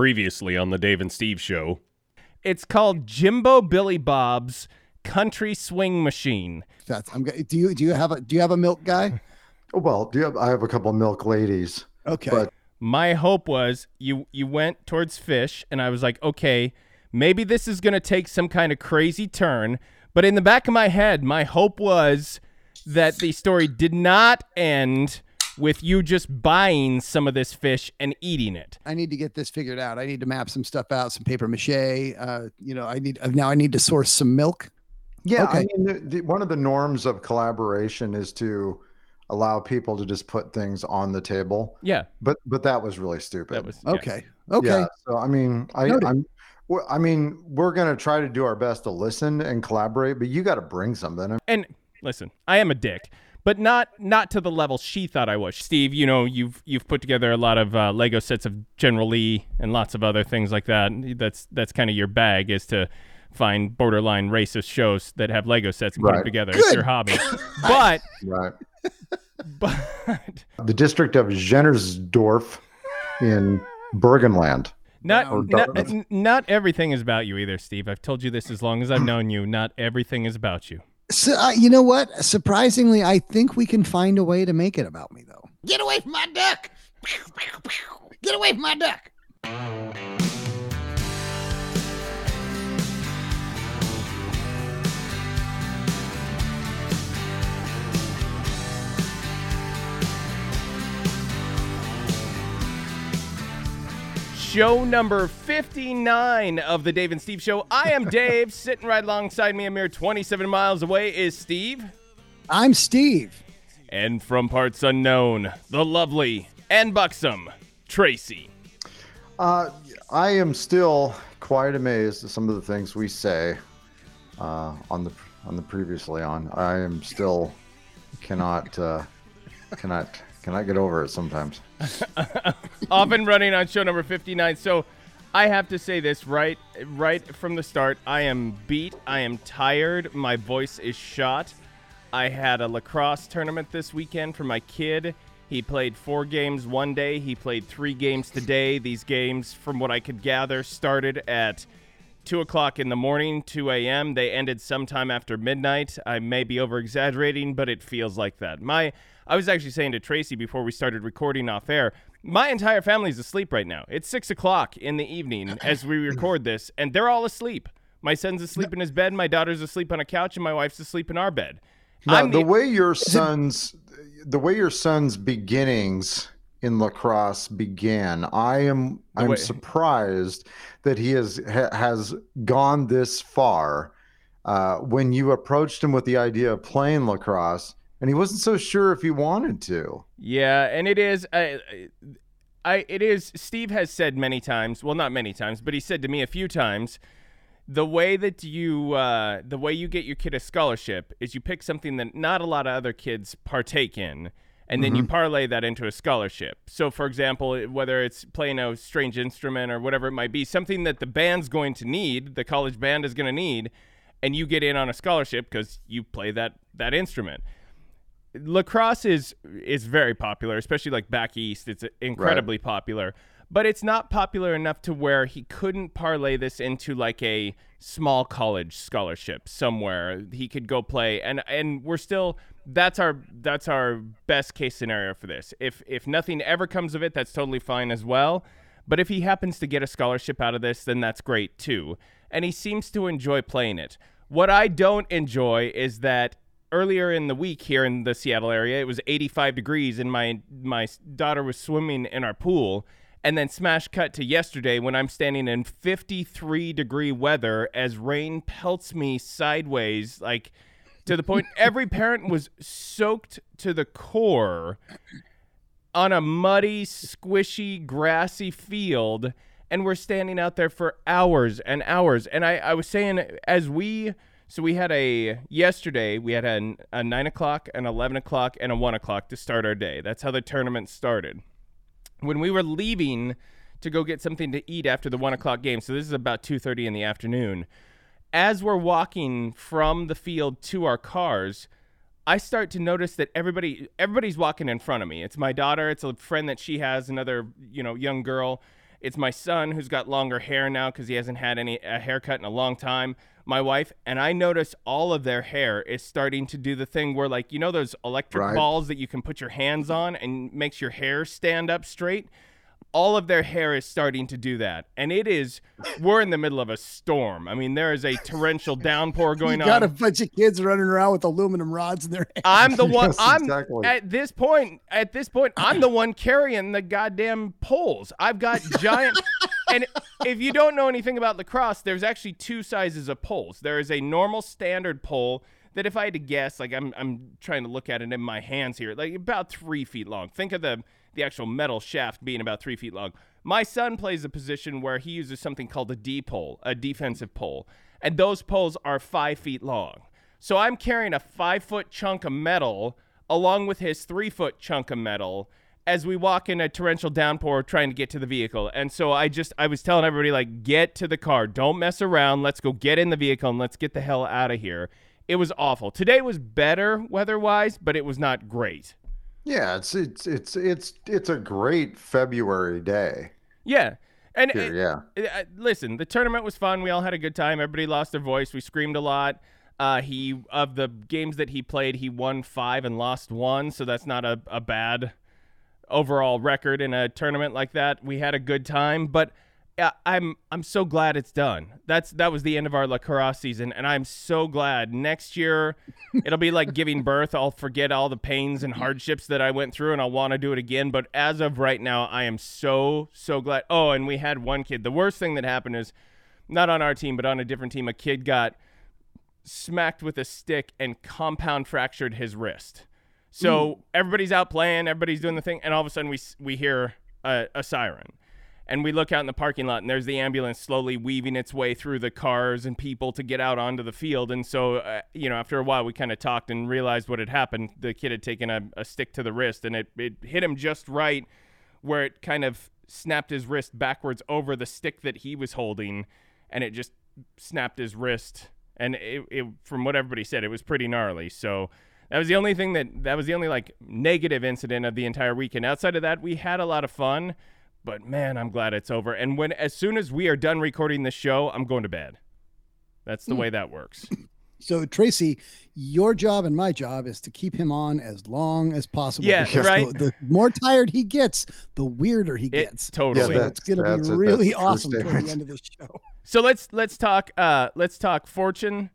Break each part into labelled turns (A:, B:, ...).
A: Previously on the Dave and Steve show.
B: It's called Jimbo Billy Bob's Country Swing Machine.
C: That's I'm. Do you do you have a do you have a milk guy?
D: Oh, well, do you have, I have a couple of milk ladies.
C: Okay.
D: But
B: My hope was you you went towards fish, and I was like, okay, maybe this is gonna take some kind of crazy turn. But in the back of my head, my hope was that the story did not end with you just buying some of this fish and eating it.
C: I need to get this figured out. I need to map some stuff out, some paper mache. Uh, you know, I need now. I need to source some milk.
D: yeah,
C: Okay.
D: I mean, the, the, one of the norms of collaboration is to allow people to just put things on the table.
B: Yeah,
D: But but that was really stupid.
B: that was yeah.
C: Okay. Okay.
D: Yeah. So I mean, I,
C: Noted.
D: I'm. well, I mean, we're gonna try to do our best to listen and collaborate, but you got to bring something.
B: And listen, I am a dick, but not not to the level she thought I was. Steve, you know, you've you've put together a lot of uh, Lego sets of General Lee and lots of other things like that. That's that's kind of your bag is to find borderline racist shows that have Lego sets and put them
D: Right.
B: together. It's your hobby. but
D: Right.
B: but
D: The district of Jennersdorf in Burgenland.
B: not not, not everything is about you either, Steve. I've told you this as long as I've known you. Not everything is about you.
C: So uh, you know what? Surprisingly, I think we can find a way to make it about me, though.
E: Get away from my duck! Get away from my duck!
B: Show number 59 of the Dave and Steve Show. I am Dave. Sitting right alongside me, a mere 27 miles away, is Steve.
C: I'm Steve.
B: And from parts unknown, the lovely and buxom Tracy.
D: Uh, I am still quite amazed at some of the things we say uh, on the on the previously on. I am still cannot uh, cannot cannot get over it sometimes.
B: Off and running on show number 59. So I have to say this right right from the start. I am beat. I am tired. My voice is shot. I had a lacrosse tournament this weekend for my kid. He played four games one day. He played three games today. These games, from what I could gather, started at 2 o'clock in the morning, 2 a.m. They ended sometime after midnight. I may be over exaggerating, but it feels like that. My, I was actually saying to Tracy before we started recording off air, my entire family's asleep right now. It's 6 o'clock in the evening as we record this, and they're all asleep. My son's asleep in his bed, my daughter's asleep on a couch, and my wife's asleep in our bed.
D: Now, the
B: the-
D: way your son's the way your son's beginnings in lacrosse began, I am I'm surprised that he has ha, has gone this far. Uh, when you approached him with the idea of playing lacrosse, and he wasn't so sure if he wanted to.
B: Yeah, and it is. I, I, it is. Steve has said many times. Well, not many times, but he said to me a few times. The way that you, uh, the way you get your kid a scholarship is you pick something that not a lot of other kids partake in, and then you mm-hmm. parlay that into a scholarship. So, for example, whether it's playing a strange instrument or whatever it might be, something that the band's going to need, the college band is going to need, and you get in on a scholarship because you play that that instrument lacrosse is is very popular, especially like back east. It's incredibly popular, but it's not popular enough to where he couldn't parlay this into like a small college scholarship somewhere. He could go play, and and we're still that's our that's our best case scenario for this. If if nothing ever comes of it, that's totally fine as well. But if he happens to get a scholarship out of this, then that's great too. And he seems to enjoy playing it. What I don't enjoy is that earlier in the week here in the Seattle area, it was 85 degrees, and my my daughter was swimming in our pool. And then smash cut to yesterday when I'm standing in 53 degree weather as rain pelts me sideways, like to the point every parent was soaked to the core on a muddy, squishy, grassy field, and we're standing out there for hours and hours. And I, I was saying, as we, so we had a, yesterday, we had a, a 9 o'clock, an 11 o'clock, and a 1 o'clock to start our day. That's how the tournament started. When we were leaving to go get something to eat after the 1 o'clock game, so this is about 2.30 in the afternoon, as we're walking from the field to our cars, I start to notice that everybody everybody's walking in front of me. It's my daughter, it's a friend that she has, another, you know, young girl, It's my son who's got longer hair now because he hasn't had any a haircut in a long time. My wife and I notice all of their hair is starting to do the thing where, like, you know, those electric
D: Right.
B: balls that you can put your hands on and makes your hair stand up straight. All of their hair is starting to do that, and it is. We're in the middle of a storm. I mean, there is a torrential downpour going You
C: got
B: on.
C: Got a bunch of kids running around with aluminum rods in their hands.
B: I'm the one.
D: Yes,
B: I'm
D: exactly.
B: at this point. At this point, I'm the one carrying the goddamn poles. I've got giant. and if you don't know anything about lacrosse, there's actually two sizes of poles. There is a normal standard pole that, if I had to guess, like I'm, I'm trying to look at it in my hands here, like about three feet long. Think of the the actual metal shaft being about three feet long. My son plays a position where he uses something called a D pole, a defensive pole, and those poles are five feet long. So I'm carrying a five foot chunk of metal along with his three foot chunk of metal as we walk in a torrential downpour trying to get to the vehicle. And so I just, I was telling everybody, like, get to the car. Don't mess around. Let's go get in the vehicle and let's get the hell out of here. It was awful. Today was better weather wise, but it was not great.
D: Yeah, it's it's it's it's it's a great February day.
B: Yeah. And
D: Here,
B: it-
D: yeah.
B: Uh, listen, the tournament was fun. We all had a good time. Everybody lost their voice. We screamed a lot. Uh, he of the games that he played, he won five and lost one, so that's not a, a bad overall record in a tournament like that. We had a good time, but I'm I'm so glad it's done. That's that was the end of our lacrosse season, and I'm so glad next year it'll be like giving birth. I'll forget all the pains and hardships that I went through, and I'll want to do it again. But as of right now, I am so so glad. Oh, and we had one kid. The worst thing that happened is not on our team, but on a different team. A kid got smacked with a stick and compound fractured his wrist. So mm. everybody's out playing, everybody's doing the thing, and all of a sudden we we hear a, a siren, and we look out in the parking lot, and there's the ambulance slowly weaving its way through the cars and people to get out onto the field. And so, uh, you know, after a while, we kind of talked and realized what had happened. The kid had taken a, a stick to the wrist, and it it hit him just right where it kind of snapped his wrist backwards over the stick that he was holding, and it just snapped his wrist. And it, it, from what everybody said, it was pretty gnarly. So that was the only thing that that was the only like negative incident of the entire weekend. Outside of that, we had a lot of fun. But man, I'm glad it's over. And when as soon as we are done recording the show, I'm going to bed. That's the way that works.
C: So Tracy, your job and my job is to keep him on as long as possible.
B: Yeah, right.
C: The, the more tired he gets, the weirder he
B: It
C: gets.
B: totally.
D: Yeah,
C: it's gonna
D: That's
C: be
D: a-
C: really
D: that's
C: awesome toward the end of this show.
B: So let's let's talk uh let's talk fortune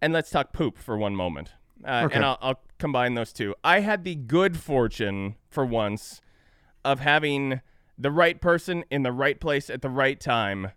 B: and let's talk poop for one moment. Uh,
D: Okay.
B: And I'll, I'll combine those two. I had the good fortune for once of having the right person in the right place at the right time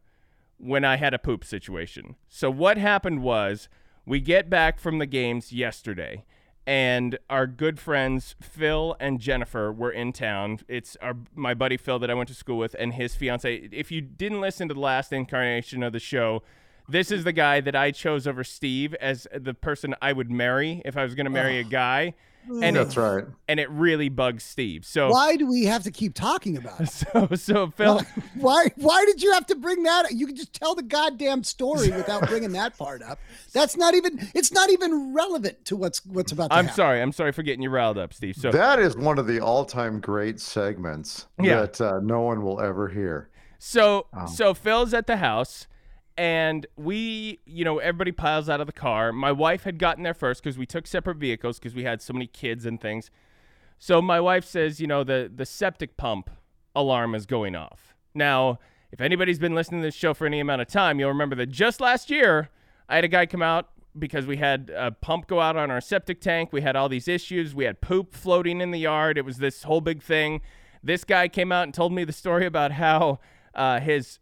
B: when I had a poop situation. So what happened was we get back from the games yesterday and our good friends Phil and Jennifer were in town. It's our my buddy Phil that I went to school with and his fiance. If you didn't listen to the last incarnation of the show, this is the guy that I chose over Steve as the person I would marry if I was going to marry a guy. And
D: That's
B: it,
D: right.
B: and it really bugs Steve. So
C: Why do we have to keep talking about it?
B: so so Phil
C: Why? Why did you have to bring that? up? You can just tell the goddamn story without bringing that part up. That's not even. It's not even relevant to what's what's about to
B: I'm
C: happen.
B: sorry. I'm sorry for getting you riled up, Steve. So
D: That is one of the all-time great segments
B: Yeah.
D: that uh, no one will ever hear.
B: So
D: Oh.
B: so Phil's at the house and we, you know, everybody piles out of the car. My wife had gotten there first cuz we took separate vehicles cuz we had so many kids and things. So my wife says, you know, the the septic pump alarm is going off. Now, if anybody's been listening to this show for any amount of time, you'll remember that just last year I had a guy come out because we had a pump go out on our septic tank. We had all these issues. We had poop floating in the yard. It was this whole big thing. This guy came out and told me the story about how uh, his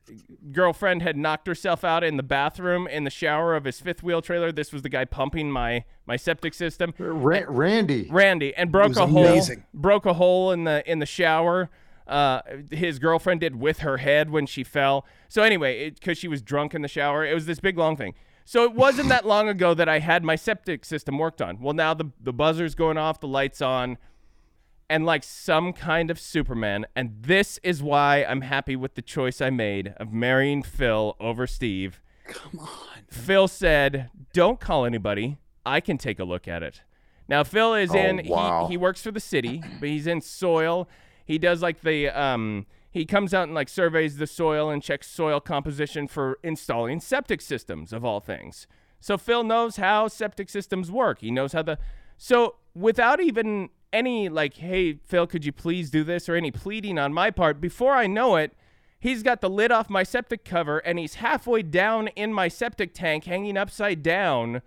B: girlfriend had knocked herself out in the bathroom in the shower of his fifth wheel trailer. This was the guy pumping my my septic system.
D: Ra- Randy,
B: Randy and broke
C: was
B: a hole broke a hole in the in the shower. Uh, his girlfriend did with her head when she fell. So anyway, because she was drunk in the shower, it was this big long thing. So it wasn't that long ago that I had my septic system worked on. Well, now the the buzzer's going off, the lights on, and like some kind of Superman. And this is why I'm happy with the choice I made of marrying Phil over Steve.
C: Come on.
B: Phil said, "Don't call anybody. I can take a look at it." Now Phil is
D: Oh,
B: in.
D: wow.
B: He he works for the city, but he's in soil. He does like the um. he comes out and like surveys the soil and checks soil composition for installing septic systems of all things. So Phil knows how septic systems work. He knows how the so without even any like, hey Phil, could you please do this or any pleading on my part, before I know it, he's got the lid off my septic cover and he's halfway down in my septic tank, hanging upside down,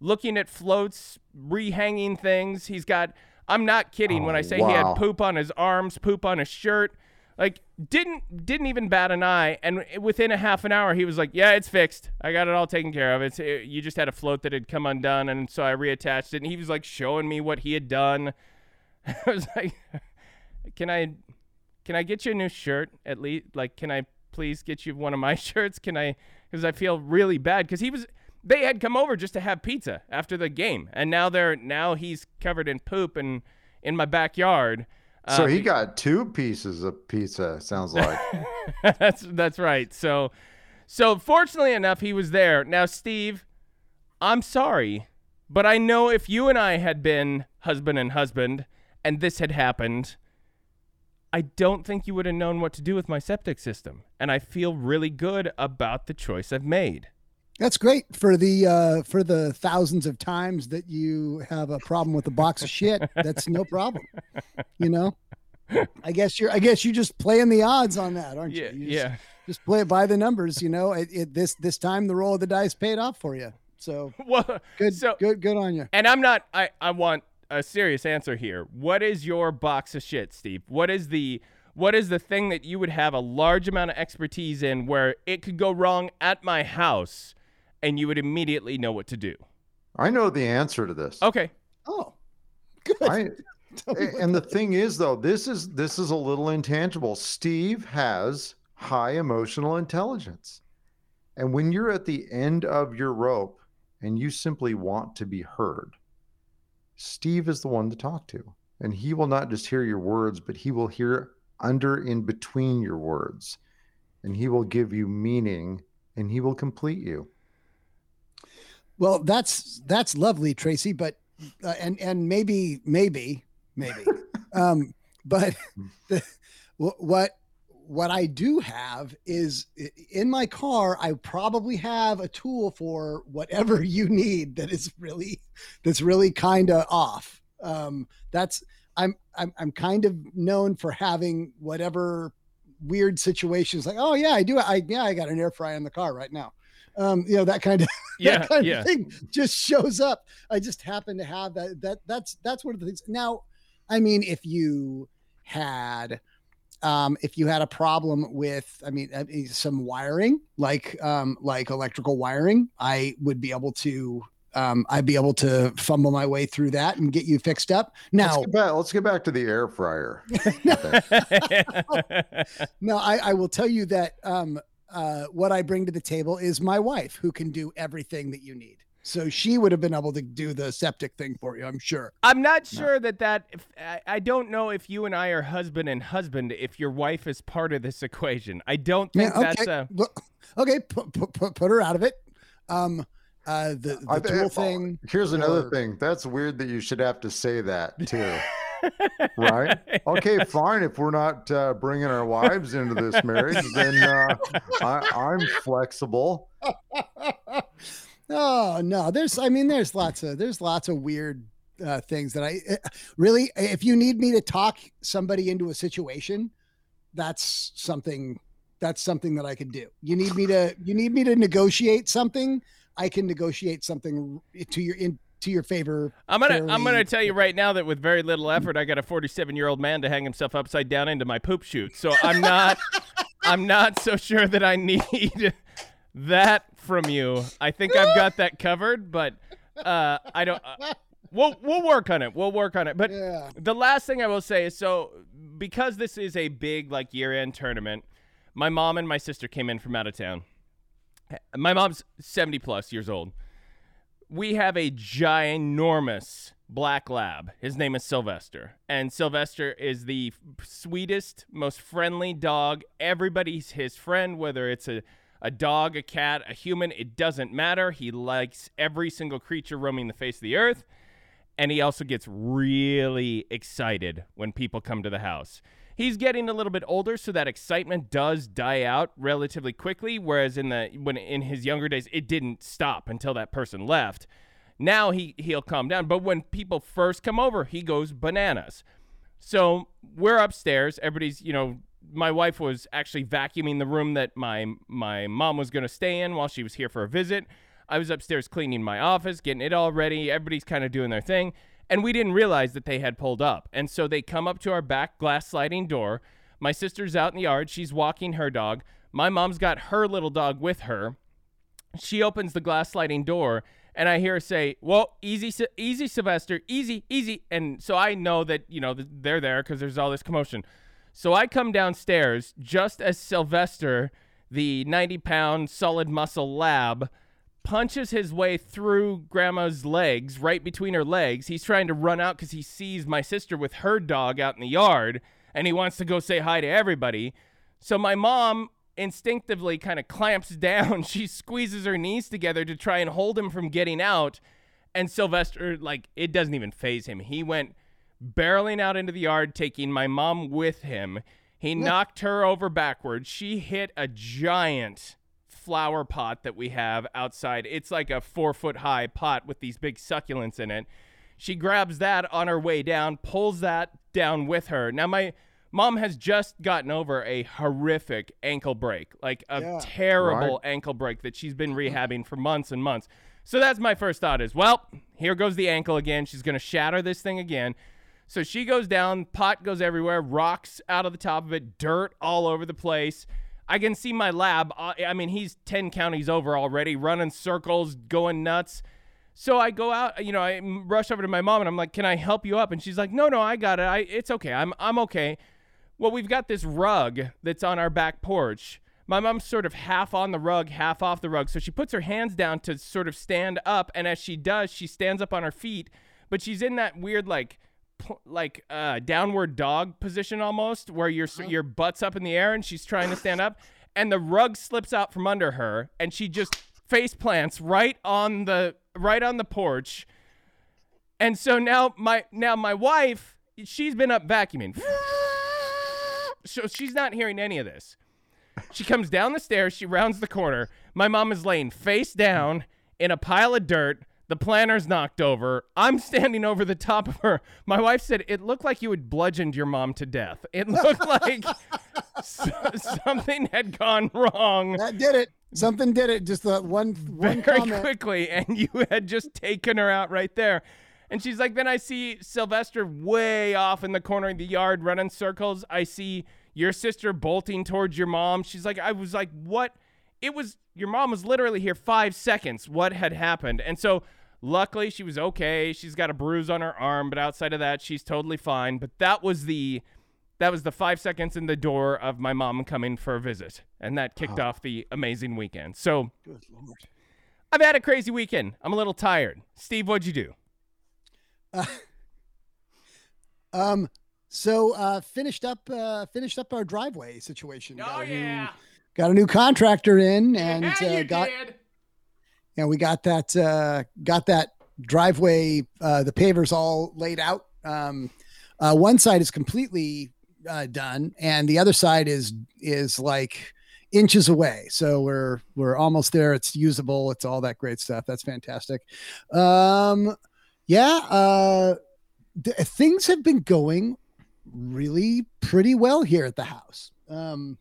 B: looking at floats, rehanging things. He's got I'm not kidding when I
D: Oh,
B: say he had poop on his arms, poop on his shirt. Like didn't didn't even bat an eye, and within a half an hour he was like, "Yeah, it's fixed. I got it all taken care of. It's it, you just had a float that had come undone, and so I reattached it." And he was like showing me what he had done. I was like, "Can I, can I get you a new shirt at least? Like, can I please get you one of my shirts? Can I? Because I feel really bad because he was." They had come over just to have pizza after the game, and now they're now he's covered in poop and in my backyard.
D: So he
B: um,
D: got two pieces of pizza. Sounds like.
B: that's that's right. So so fortunately enough he was there. Now Steve, I'm sorry, but I know if you and I had been husband and husband and this had happened, I don't think you would have known what to do with my septic system. And I feel really good about the choice I've made.
C: That's great for the uh, for the thousands of times that you have a problem with a box of shit. That's no problem. You know, I guess you're. I guess you're just playing the odds on that, aren't
B: Yeah,
C: you? you just,
B: yeah.
C: Just play it by the numbers. You know, it, it this this time the roll of the dice paid off for you. So
B: Well,
C: good,
B: so
C: good, good on you.
B: And I'm not. I I want a serious answer here. What is your box of shit, Steve? What is the what is the thing that you would have a large amount of expertise in where it could go wrong at my house and you would immediately know what to do?
D: I know the answer to this.
B: Okay.
C: Oh, good.
D: I,
C: Tell me what
D: and the thing is though this is this is a little intangible steve has high emotional intelligence and when you're at the end of your rope and you simply want to be heard steve is the one to talk to and he will not just hear your words but he will hear under in between your words and he will give you meaning and he will complete you
C: Well, that's that's lovely, Tracy. But uh, and and maybe maybe maybe, um, but the, what what I do have is in my car. I probably have a tool for whatever you need that is really that's really kind of off. Um, that's I'm I'm I'm kind of known for having whatever weird situations like oh yeah I do I yeah I got an air fryer in the car right now. Um, you know that kind of
B: Yeah.
C: that kind
B: yeah.
C: of thing just shows up. I just happen to have that. That that's that's one of the things. Now, I mean, if you had, um, if you had a problem with, I mean, I mean, some wiring, like um, like electrical wiring, I would be able to. Um, I'd be able to fumble my way through that and get you fixed up.
D: let's
C: Now,
D: get back, let's get back to the air fryer
C: no, I, I will tell you that um, uh, what I bring to the table is my wife, who can do everything that you need. So she would have been able to do the septic thing for you, I'm sure.
B: I'm not sure that that. If, I, I don't know if you and I are husband and husband. If your wife is part of this equation, I don't think
C: Yeah,
B: that's a.
C: Well, okay, put, put, put, put her out of it. Um, uh, the the
D: I-
C: tool
D: I-
C: thing.
D: Here's another thing. That's weird that you should have to say that too. right? Okay, fine. If we're not uh, bringing our wives into this marriage, then uh, I, I'm flexible.
C: oh no, there's I mean there's lots of there's lots of weird uh, things that I uh, really if you need me to talk somebody into a situation, that's something that's something that I can do. You need me to you need me to negotiate something, I can negotiate something to your in to your favor.
B: I'm gonna I'm gonna tell you right now that with very little effort, I got a 47 year old man to hang himself upside down into my poop chute. So I'm not I'm not so sure that I need that from you. I think I've got that covered, but uh, I don't. Uh, we'll we'll work on it. We'll work on it. But
C: Yeah.
B: the last thing I will say is so because this is a big like year end tournament, my mom and my sister came in from out of town. My mom's 70 plus years old. We have a ginormous black lab. His name is Sylvester. And Sylvester is the f- sweetest, most friendly dog. Everybody's his friend, whether it's a, a dog, a cat, a human, it doesn't matter. He likes every single creature roaming the face of the earth and he also gets really excited when people come to the house. He's getting a little bit older, so that excitement does die out relatively quickly. Whereas in the when in his younger days, it didn't stop until that person left. Now he he'll calm down, but when people first come over, he goes bananas. So we're upstairs. Everybody's you know my wife was actually vacuuming the room that my my mom was going to stay in while she was here for a visit. I was upstairs cleaning my office, getting it all ready. Everybody's kind of doing their thing, and we didn't realize that they had pulled up. And so they come up to our back glass sliding door. My sister's out in the yard. She's walking her dog. My mom's got her little dog with her. She opens the glass sliding door, and I hear her say, "Well, easy, Sy- easy, Sylvester, easy, easy." And so I know that you know they're there because there's all this commotion. So I come downstairs just as Sylvester, the 90 pound solid muscle lab, punches his way through grandma's legs, right between her legs. He's trying to run out because he sees my sister with her dog out in the yard and he wants to go say hi to everybody. So my mom instinctively kind of clamps down. She squeezes her knees together to try and hold him from getting out. And Sylvester, like, it doesn't even faze him. He went barreling out into the yard, taking my mom with him. He knocked her over backwards. She hit a giant flower pot that we have outside. It's like a four foot high pot with these big succulents in it. She grabs that on her way down, pulls that down with her. Now, my mom has just gotten over a horrific ankle break, like a
C: Yeah.
B: terrible ankle break that she's been rehabbing for months and months. So that's my first thought is, well, here goes the ankle again. She's going to shatter this thing again. So she goes down, pot goes everywhere, rocks out of the top of it, dirt all over the place. I can see my lab. uh, I mean, he's 10 counties over already, running circles, going nuts. So I go out, you know, I rush over to my mom and I'm like, "Can I help you up?" And she's like, "No, no, I got it. I it's okay. I'm I'm okay." Well, we've got this rug that's on our back porch. My mom's sort of half on the rug, half off the rug. So she puts her hands down to sort of stand up, and as she does, she stands up on her feet, but she's in that weird like like uh downward dog position almost where your your butt's up in the air and she's trying to stand up and the rug slips out from under her and she just face plants right on the right on the porch. And so now my now my wife, she's been up vacuuming. So she's not hearing any of this. She comes down the stairs, she rounds the corner. My mom is laying face down in a pile of dirt. The planner's knocked over. I'm standing over the top of her. My wife said it looked like you had bludgeoned your mom to death. It looked like s- something had gone wrong
C: That did it. Something did it. Just the one one
B: very
C: comment.
B: quickly, and you had just taken her out right there. And she's like, then I see Sylvester way off in the corner of the yard running circles. I see your sister bolting towards your mom. She's like, I was like, what? It was your mom was literally here five seconds. What had happened? And so, luckily, she was okay. She's got a bruise on her arm, but outside of that, she's totally fine. But that was the that was the five seconds in the door of my mom coming for a visit, and that kicked off the amazing weekend. So.
C: Good lord.
B: I've had a crazy weekend. I'm a little tired. Steve, what'd you do?
C: Um. So uh, finished up uh, finished up our driveway situation.
B: Oh,
C: new- got a new contractor in and uh, got and we got that uh, got that driveway uh, the pavers all laid out. Um, uh, one side is completely uh, done and the other side is is like inches away. So we're we're almost there. It's usable. It's all that great stuff. That's fantastic. Um yeah uh th- things have been going really pretty well here at the house. Um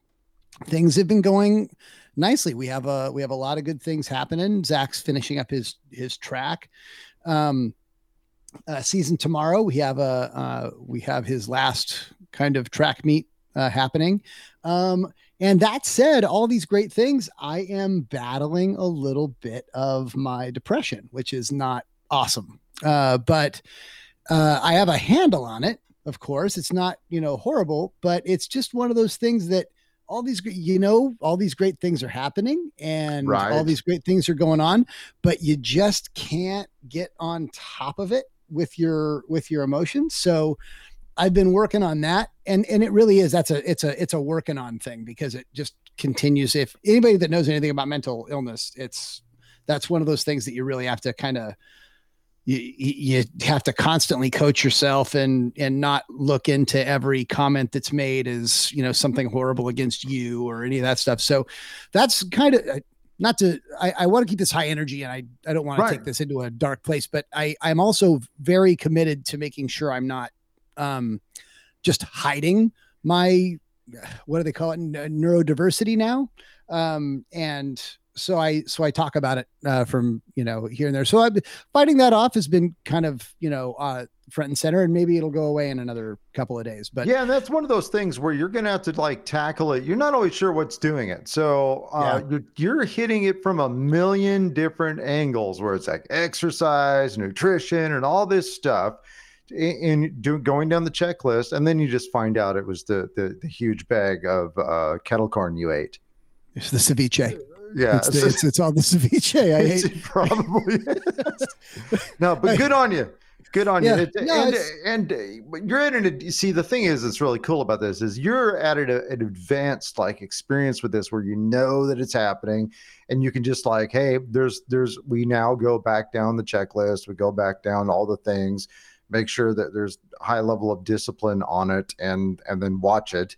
C: things have been going nicely. We have a we have a lot of good things happening. Zach's finishing up his his track um, uh, season tomorrow. We have a uh, we have his last kind of track meet uh, happening. Um, and that said, all these great things, I am battling a little bit of my depression, which is not awesome. Uh, but uh, I have a handle on it. Of course, it's not you know horrible, but it's just one of those things that all these gr- you know all these great things are happening and all these great things are going on but you just can't get on top of it with your with your emotions. So i've been working on that and and it really is that's a it's a it's a working on thing because it just continues. If anybody that knows anything about mental illness it's that's one of those things that you really have to kind of you, you have to constantly coach yourself and and not look into every comment that's made as you know something horrible against you or any of that stuff so that's kind of uh, not to i, I want to keep this high energy and i i don't want
D: Right.
C: to take this into a dark place but i i'm also very committed to making sure i'm not um just hiding my what do they call it neurodiversity now um and so i so i talk about it uh, from you know here and there so i've fighting that off has been kind of you know uh front and center and maybe it'll go away in another couple of days but
D: yeah, and that's one of those things where you're going to have to like tackle it. You're not always sure what's doing it, so uh, you're, you're hitting it from a million different angles, where it's like exercise, nutrition, and all this stuff, and do, going down the checklist, and then you just find out it was the the, the huge bag of uh, kettle corn you ate.
C: it's the ceviche
D: Yeah,
C: it's, the, it's, it's all the ceviche i
D: It's
C: hate
D: probably no, but good on you. Good on
C: Yeah,
D: you. It-
C: no,
D: and
C: it's-
D: and you're at an you see the thing is that's really cool about this is you're at an, an advanced like experience with this where you know that it's happening and you can just like hey there's there's we now go back down the checklist we go back down all the things make sure that there's high level of discipline on it and and then watch it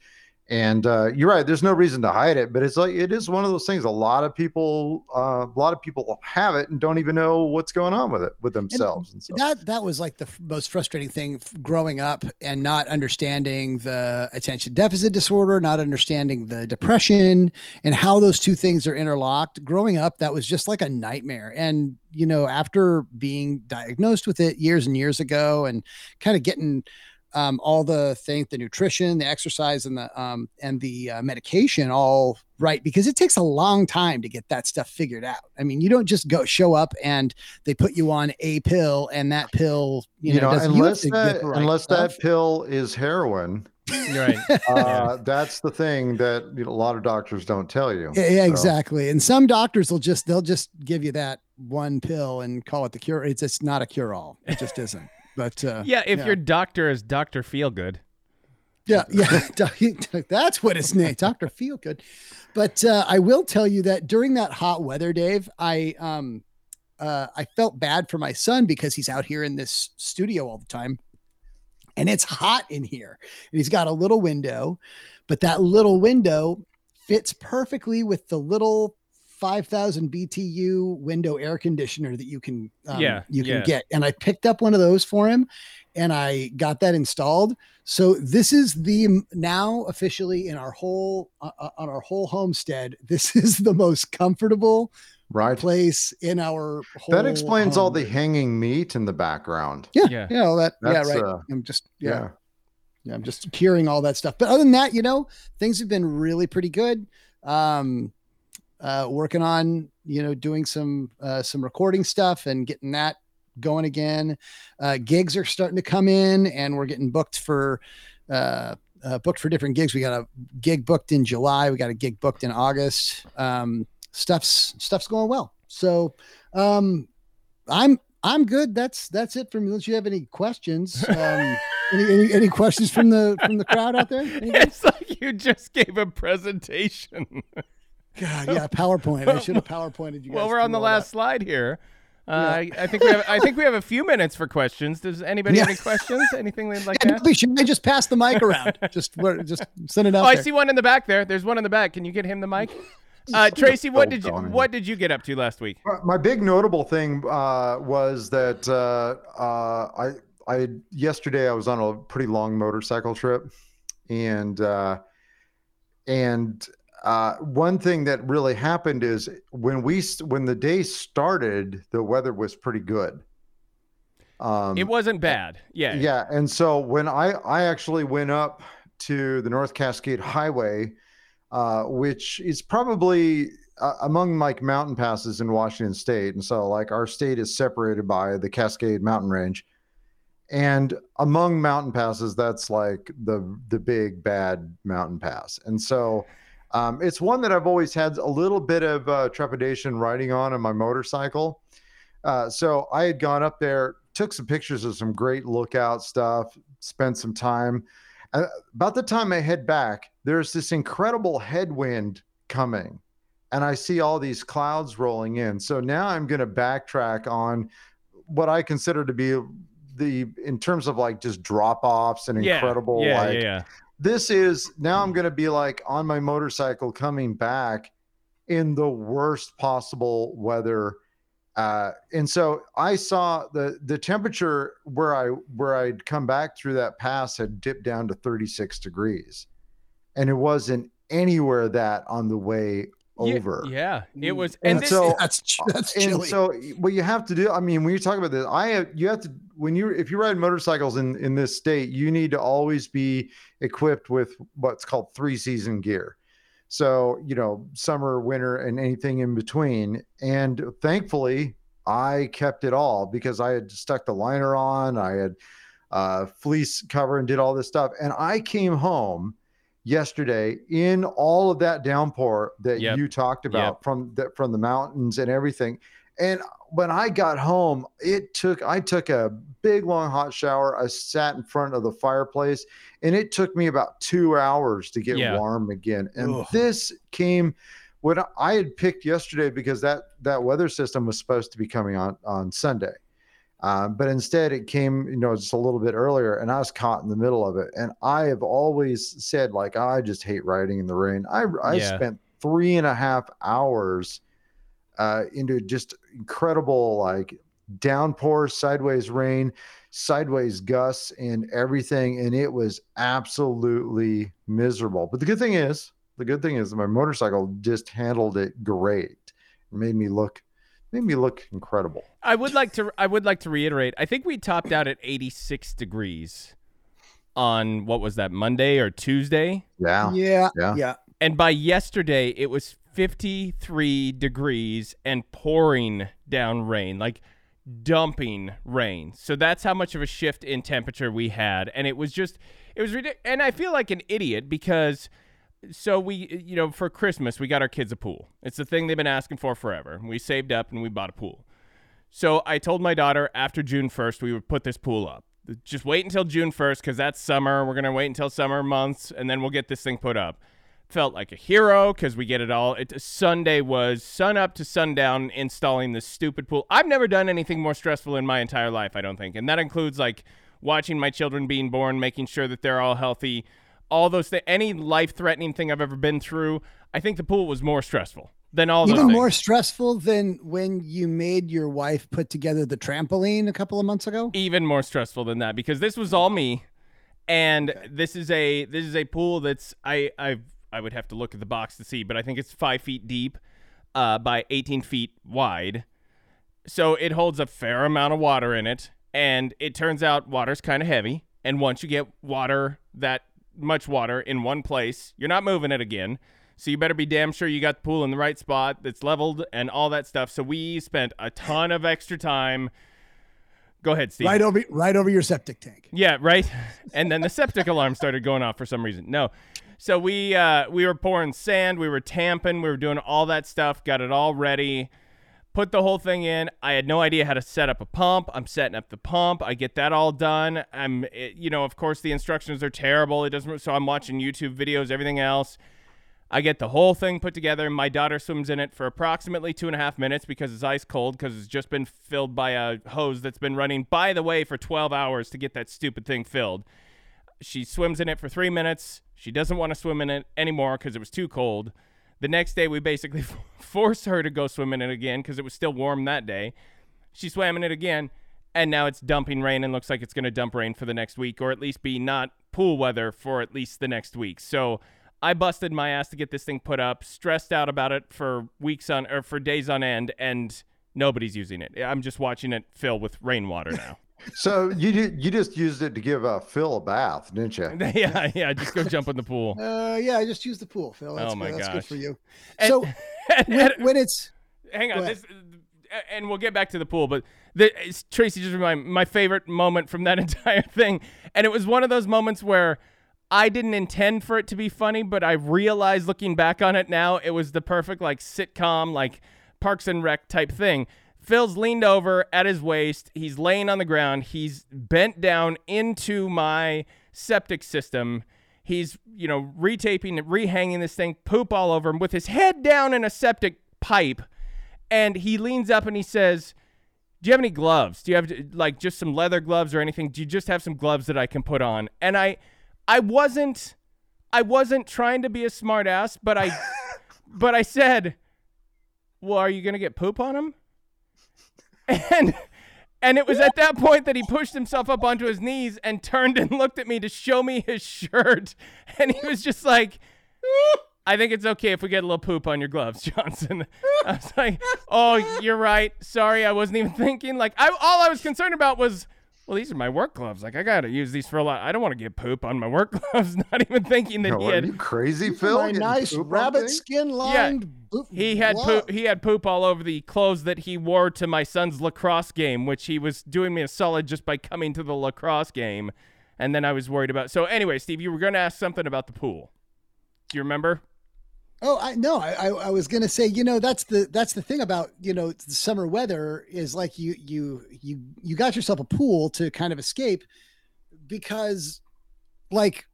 D: and uh, you're right there's no reason to hide it but it's like it is one of those things a lot of people uh, a lot of people have it and don't even know what's going on with it with themselves and, so
C: that that was like the most frustrating thing growing up and not understanding the attention deficit disorder not understanding the depression and how those two things are interlocked. Growing up that was just like a nightmare. And you know after being diagnosed with it years and years ago and kind of getting um, all the things, the nutrition, the exercise, and the um, and the uh, medication all right because it takes a long time to get that stuff figured out. I mean, you don't just go show up and they put you on a pill and that pill, you,
D: you know,
C: doesn't- you
D: unless that
C: right
D: unless
C: stuff.
D: that pill is heroin
B: right.
D: uh, that's the thing that you know, a lot of doctors don't tell you
C: Yeah, yeah,
D: So,
C: exactly. And some doctors will just they'll just give you that one pill and call it the cure. It's it's not a cure all. It just isn't. But uh,
B: Yeah, if
C: Yeah.
B: your doctor is Doctor Feelgood.
C: Yeah, yeah, that's what his name, Doctor Feelgood. But uh, I will tell you that during that hot weather, Dave, I um, uh, I felt bad for my son because he's out here in this studio all the time, and it's hot in here, and he's got a little window, but that little window fits perfectly with the little 5000 BTU window air conditioner that you can um,
B: Yeah,
C: you can
B: yeah.
C: get. And I picked up one of those for him and I got that installed. So this is the now officially in our whole uh, uh, on our whole homestead this is the most comfortable
D: right.
C: place in our whole
D: that explains all the hanging meat in the background.
C: Yeah
B: Yeah.
C: yeah all that.
D: That's,
C: yeah right.
D: uh,
C: I'm just yeah.
D: yeah.
C: Yeah I'm just curing all that stuff. But other than that you know things have been really pretty good. Um uh working on you know doing some uh some recording stuff and getting that going again uh gigs are starting to come in and we're getting booked for uh uh, booked for different gigs. We got a gig booked in July. We got a gig booked in August. Um, stuff's stuff's going well. So um, I'm I'm good. That's that's it from me. Unless you have any questions. Um, any, any any questions from the from the crowd out there?
B: It's like you just gave a presentation.
C: God, yeah, PowerPoint. I should have PowerPointed you guys.
B: well, we're on the
C: all
B: last slide here. Uh, I, I think we have. I think we have a few minutes for questions. Does anybody have any questions? Anything they'd like
C: that.
B: to
C: Yeah,
B: ask?
C: should I just pass the mic around. just just send it out.
B: Oh, I see one in the back there. There's one in the back. Can you get him the mic? Uh, Tracy, what did you what did you get up to last week?
D: My big notable thing uh, was that uh, uh, I I yesterday I was on a pretty long motorcycle trip, and uh, and uh, one thing that really happened is when we when the day started, the weather was pretty good. Um,
B: It wasn't bad. Yeah.
D: yeah, and so when I I actually went up to the North Cascade Highway, uh, which is probably uh, among like mountain passes in Washington State, and so like our state is separated by the Cascade Mountain Range, and among mountain passes, that's like the the big bad mountain pass, and so. Um, it's one that I've always had a little bit of uh, trepidation riding on on my motorcycle. Uh, so I had gone up there, took some pictures of some great lookout stuff, spent some time. Uh, about the time I head back, there's this incredible headwind coming, and I see all these clouds rolling in. So now I'm going to backtrack on what I consider to be the in terms of like just drop offs and
B: Yeah,
D: incredible
B: yeah,
D: like
B: yeah, yeah.
D: This is now I'm going to be like on my motorcycle coming back in the worst possible weather. Uh, and so I saw the the temperature where I where I'd come back through that pass had dipped down to 36 degrees, and it wasn't anywhere that on the way over.
B: Yeah, it was,
D: And
B: and, this,
D: so-
C: that's ch- that's
D: and so what you have to do i mean when you talk about this i have you have to when you if you ride motorcycles in in this state you need to always be equipped with what's called three season gear. So you know summer winter and anything in between. And thankfully i kept it all because i had stuck the liner on i had uh fleece cover and did all this stuff. And i came home yesterday in all of that downpour that
B: Yep.
D: you talked about from the from the mountains and everything and when I got home, it took I took a big long hot shower. I sat in front of the fireplace, and it took me about two hours to get
B: Yeah.
D: warm again. And
C: Ugh.
D: this came what I had picked yesterday because that that weather system was supposed to be coming on on Sunday. Um, but instead, it came, you know, just a little bit earlier, and I was caught in the middle of it. And I have always said, like, I just hate riding in the rain. I I
B: Yeah.
D: spent three and a half hours uh, into just incredible like downpour, sideways rain, sideways gusts, and everything, and it was absolutely miserable. But the good thing is, the good thing is, my motorcycle just handled it great. It made me look, made me look incredible.
B: I would like to. I would like to reiterate. I think we topped out at 86 degrees on what was that Monday or Tuesday,
D: Yeah,
C: yeah,
D: Yeah.
C: yeah.
B: and by yesterday it was 53 degrees and pouring down rain, like dumping rain. So that's how much of a shift in temperature we had, and it was just, it was ridiculous. And I feel like an idiot because. So we, you know, for Christmas we got our kids a pool. It's the thing they've been asking for forever. We saved up and we bought a pool. So I told my daughter after June 1st we would put this pool up. Just wait until June 1st because that's summer. We're going to wait until summer months and then we'll get this thing put up. Felt like a hero because we get it all. It, Sunday was sun up to sundown installing this stupid pool. I've never done anything more stressful in my entire life, I don't think. And that includes like watching my children being born, making sure that they're all healthy, all those things. Any life threatening thing I've ever been through, I think the pool was more stressful than all
C: Even more stressful than when you made your wife put together the trampoline a couple of months ago.
B: even more stressful than that because this was all me and this is a this is a pool that's i i i would have to look at the box to see but i think it's five feet deep uh, by 18 feet wide so it holds a fair amount of water in it and it turns out water's kind of heavy and once you get water that much water in one place. You're not moving it again. So you better be damn sure you got the pool in the right spot that's leveled and all that stuff. So we spent a ton of extra time. Go ahead steve.
C: Right over, right over your septic tank.
B: yeah, right. And then the septic alarm started going off for some reason. No. So we uh, we were pouring sand, we were tamping, we were doing all that stuff, got it all ready, put the whole thing in. I had no idea how to set up a pump. I'm setting up the pump. I get that all done. I'm, it, you know, of course the instructions are terrible. It doesn't. So I'm watching YouTube videos, everything else. I get the whole thing put together. My daughter swims in it for approximately two and a half minutes because it's ice cold because it's just been filled by a hose that's been running, by the way, for 12 hours to get that stupid thing filled. She swims in it for three minutes. She doesn't want to swim in it anymore because it was too cold. The next day, we basically forced her to go swim in it again because it was still warm that day. She swam in it again, and now it's dumping rain and looks like it's going to dump rain for the next week, or at least be not pool weather for at least the next week. So I busted my ass to get this thing put up, stressed out about it for weeks on or for days on end, and nobody's using it. I'm just watching it fill with rainwater now.
D: So you you just used it to give uh, Phil a bath, didn't you?
B: yeah, yeah, just go jump in the pool.
C: Uh, yeah, I just use the pool, Phil. That's
B: Oh my
C: good. That's good for you.
B: And-
C: So when, when it's
B: hang on this and we'll get back to the pool but the, it's- tracy just reminded me my favorite moment from that entire thing and it was one of those moments where i didn't intend for it to be funny but i realized looking back on it now it was the perfect like sitcom like parks and rec type thing phil's leaned over at his waist he's laying on the ground he's bent down into my septic system he's you know retaping and rehanging this thing poop all over him with his head down in a septic pipe and he leans up and he says do you have any gloves? Do you have like just some leather gloves or anything? Do you just have some gloves that I can put on? And I, I wasn't, I wasn't trying to be a smartass, but I, but I said, well, are you gonna get poop on him? And and it was at that point that he pushed himself up onto his knees and turned and looked at me to show me his shirt. And he was just like, I think it's okay if we get a little poop on your gloves, Johnson. I was like, oh, you're right. Sorry, I wasn't even thinking. Like, I, all I was concerned about was, well, these are my work gloves. Like, I got to use these for a lot. I don't want to get poop on my work gloves. Not even thinking that
D: No,
B: he
D: are
B: had.
D: you crazy, Phil?
C: My nice rabbit skin lined. boot-
B: He had
C: glove.
B: poop. He had poop all over the clothes that he wore to my son's lacrosse game, which he was doing me a solid just by coming to the lacrosse game, and then I was worried about. So anyway, Steve, you were going to ask something about the pool. Do you remember?
C: Oh, I no, I, I I was gonna say, you know, that's the that's the thing about you know the summer weather is like you you you you got yourself a pool to kind of escape because like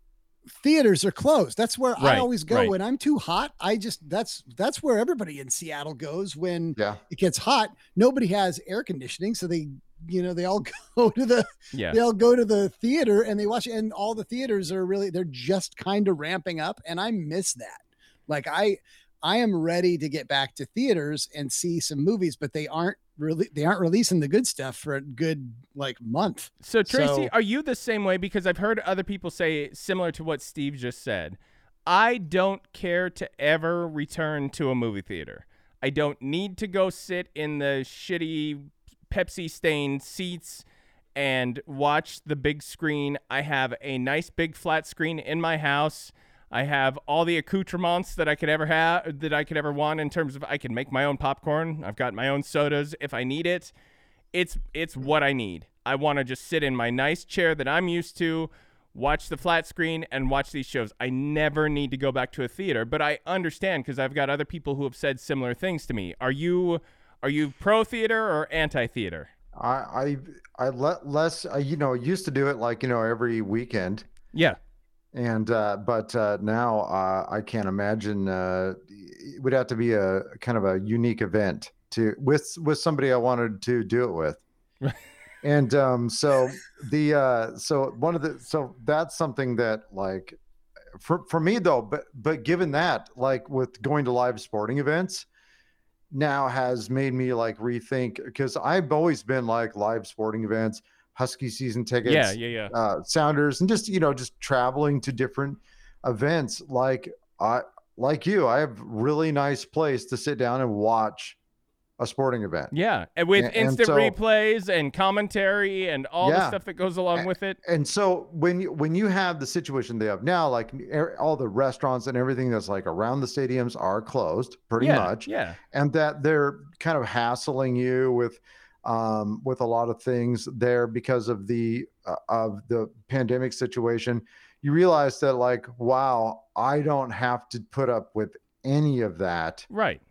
C: theaters are closed. That's where I always go
B: right.
C: when I'm too hot. I just that's that's where everybody in Seattle goes when
D: Yeah.
C: it gets hot. Nobody has air conditioning, so they you know they all go to the
B: Yeah.
C: they all go to the theater and they watch and all the theaters are really they're just kind of ramping up and i miss that like i i am ready to get back to theaters and see some movies but they aren't really they aren't releasing the good stuff for a good like month
B: So Tracy,
C: So-
B: are you the same way? Because I've heard other people say similar to what Steve just said. I don't care to ever return to a movie theater. I don't need to go sit in the shitty Pepsi stained seats and watch the big screen. I have a nice big flat screen in my house. I have all the accoutrements that I could ever have that I could ever want in terms of I can make my own popcorn. I've got my own sodas if I need it it's it's what I need. I want to just sit in my nice chair that I'm used to, watch the flat screen and watch these shows. I never need to go back to a theater, but I understand because I've got other people who have said similar things to me. Are you are you pro theater or anti theater?
D: I I I let less. I, you know, used to do it like you know every weekend,
B: Yeah.
D: And uh, but uh, now uh, I can't imagine. Uh, it would have to be a kind of a unique event to with with somebody I wanted to do it with. And um, so the uh, so one of the so that's something that like for for me though, but but given that like with going to live sporting events, now has made me like rethink because I've always been like live sporting events, Husky season tickets,
B: Yeah, yeah, yeah.
D: uh, Sounders, and just you know just traveling to different events. Like I like you, I have really nice place to sit down and watch a sporting event.
B: Yeah, and with
D: And- and
B: instant
D: so-
B: replays and commentary and all the stuff that goes along
D: A-
B: with it.
D: and so when you when you have the situation they have now like er- all the restaurants and everything that's like around the stadiums are closed pretty
B: yeah,
D: much
B: Yeah.
D: and that they're kind of hassling you with um, with a lot of things there because of the uh, of the pandemic situation you realize that like wow i don't have to put up with any of that.
B: Right.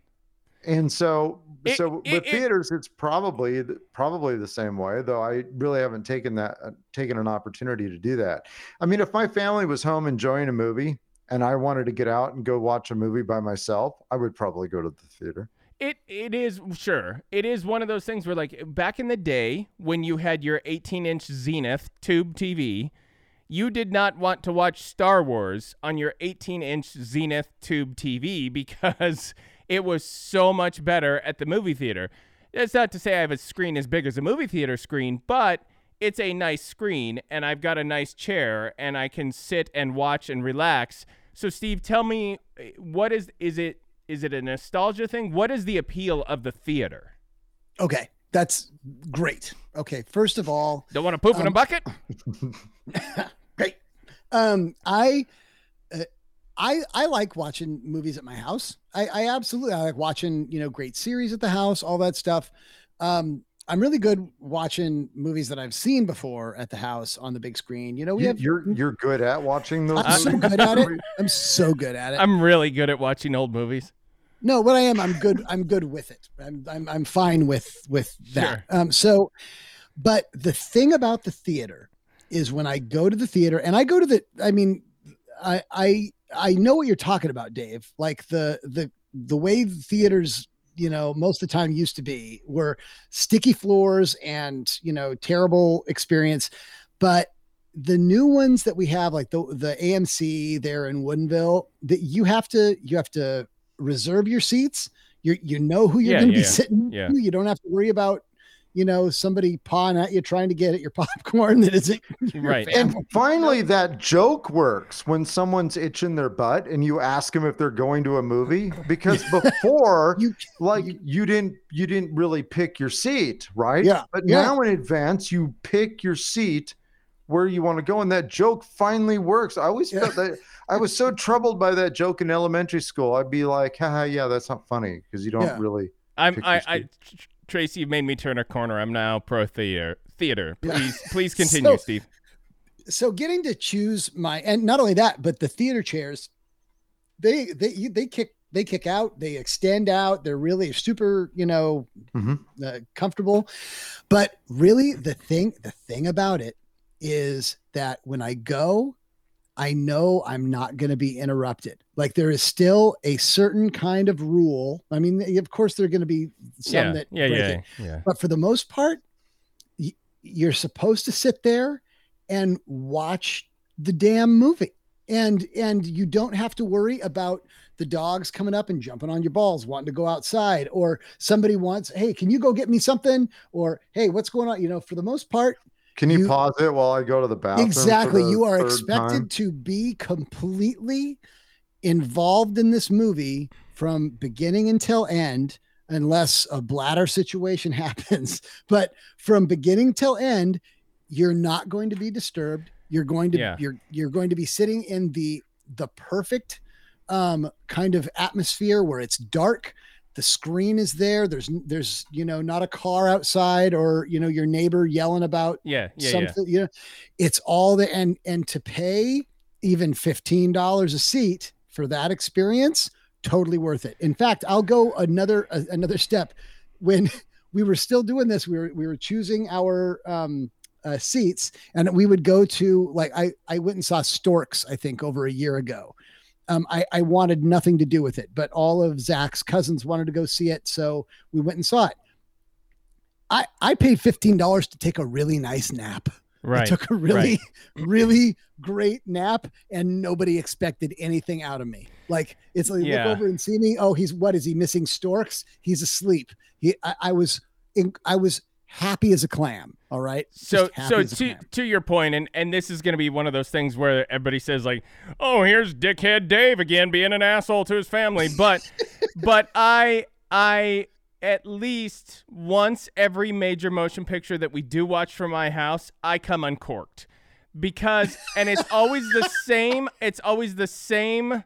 D: and so
B: It-
D: so
B: it-
D: with
B: it-
D: theaters it's probably probably the same way though i really haven't taken that uh, taken an opportunity to do that. I mean if my family was home enjoying a movie and i wanted to get out and go watch a movie by myself i would probably go to the theater
B: It it is sure. It is one of those things where like back in the day when you had your 18-inch Zenith tube TV, you did not want to watch Star Wars on your 18-inch Zenith tube TV because it was so much better at the movie theater. That's not to say I have a screen as big as a movie theater screen, but it's a nice screen and I've got a nice chair and I can sit and watch and relax. So Steve, tell me eh, what is is it is it a nostalgia thing? What is the appeal of the theater?
C: okay that's great okay first of all
B: Don't want to poop in a
C: Um,
B: bucket?
C: great um i uh, i i like watching movies at my house i i absolutely i like watching you know great series at the house all that stuff um i'm really good watching movies that i've seen before at the house on the big screen. You know we
D: You-
C: have
D: you're you're good at watching those
C: i'm so good at it. I'm so good at it.
B: I'm really good at watching old movies.
C: no what i am i'm good i'm good with it. I'm i'm, I'm fine with with that. Um so but the thing about the theater is when i go to the theater and i go to the i mean i i i know what you're talking about dave. Like the the the way the theaters you know most of the time used to be were sticky floors and you know terrible experience but the new ones that we have like the the amc there in woodinville that you have to you have to reserve your seats you you know who you're
B: Yeah,
C: going to
B: yeah,
C: be sitting
B: yeah.
C: to. you don't have to worry about you know somebody pawing at you trying to get at your popcorn that isn't
B: Right.
C: family.
D: And finally, that joke works when someone's itching their butt and you ask them if they're going to a movie because before,
C: You-
D: like
C: you-
D: you didn't you didn't really pick your seat, right?
C: Yeah,
D: But
C: yeah.
D: now in advance, you pick your seat where you want to go, and that joke finally works. I always
C: Yeah.
D: felt that I was so troubled by that joke in elementary school. I'd be like, haha, yeah, that's not funny because you don't
C: Yeah.
D: really.
B: I'm I, I
D: seat.
B: Tr- Tracy you've made me turn a corner. I'm now pro theater. Theater. Please please continue,
C: So-
B: Steve.
C: so getting to choose my and not only that but the theater chairs they they they kick they kick out they extend out they're really super you know
D: Mhm.
C: uh, comfortable but really the thing the thing about it is that when i go i know i'm not going to be interrupted. Like there is still a certain kind of rule. I mean of course there are going to be some
B: Yeah,
C: that
B: yeah,
C: break
B: yeah,
C: it.
B: yeah.
C: but for the most part y- you're supposed to sit there and watch the damn movie. And and you don't have to worry about the dogs coming up and jumping on your balls wanting to go outside or somebody wants hey can you go get me something? or hey what's going on? You know for the most part
D: Can you,
C: You-
D: pause it while I go to the bathroom?
C: exactly
D: the
C: you are expected
D: time?
C: to be completely involved in this movie from beginning until end unless a bladder situation happens but from beginning till end you're not going to be disturbed you're going to
B: Yeah.
C: you're you're going to be sitting in the the perfect um kind of atmosphere where it's dark the screen is there. There's there's you know not a car outside or you know your neighbor yelling about
B: Yeah, yeah, yeah.
C: you know it's all the and and to pay even $15 a seat for that experience totally worth it. In fact i'll go another a, another step. When we were still doing this we were we were choosing our um uh, seats and we would go to like i i went and saw storks i think over a year ago um, I, I wanted nothing to do with it, but all of Zach's cousins wanted to go see it, so we went and saw it. I I paid fifteen dollars to take a really nice nap.
B: Right.
C: I took a really, really great nap, and nobody expected anything out of me. Like it's like
B: Yeah.
C: look over and see me. Oh, he's what is he missing storks? He's asleep. He I, I was in, I was happy as a clam. All right.
B: So so to to your point, and and this is going to be one of those things where everybody says like, "Oh, here's dickhead Dave again being an asshole to his family," but but I I at least once every major motion picture that we do watch from my house, I come uncorked because and it's always the same. It's always the same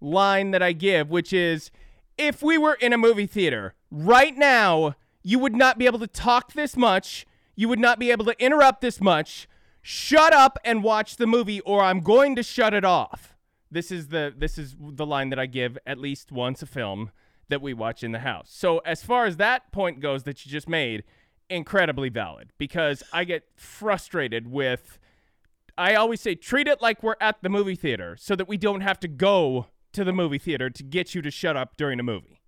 B: line that I give, which is if we were in a movie theater right now, you would not be able to talk this much. You would not be able to interrupt this much. Shut up and watch the movie, or I'm going to shut it off. This is the this is the line that I give at least once a film that we watch in the house. So as far as that point goes that you just made, incredibly valid because I get frustrated with I always say treat it like we're at the movie theater so that we don't have to go to the movie theater to get you to shut up during a movie.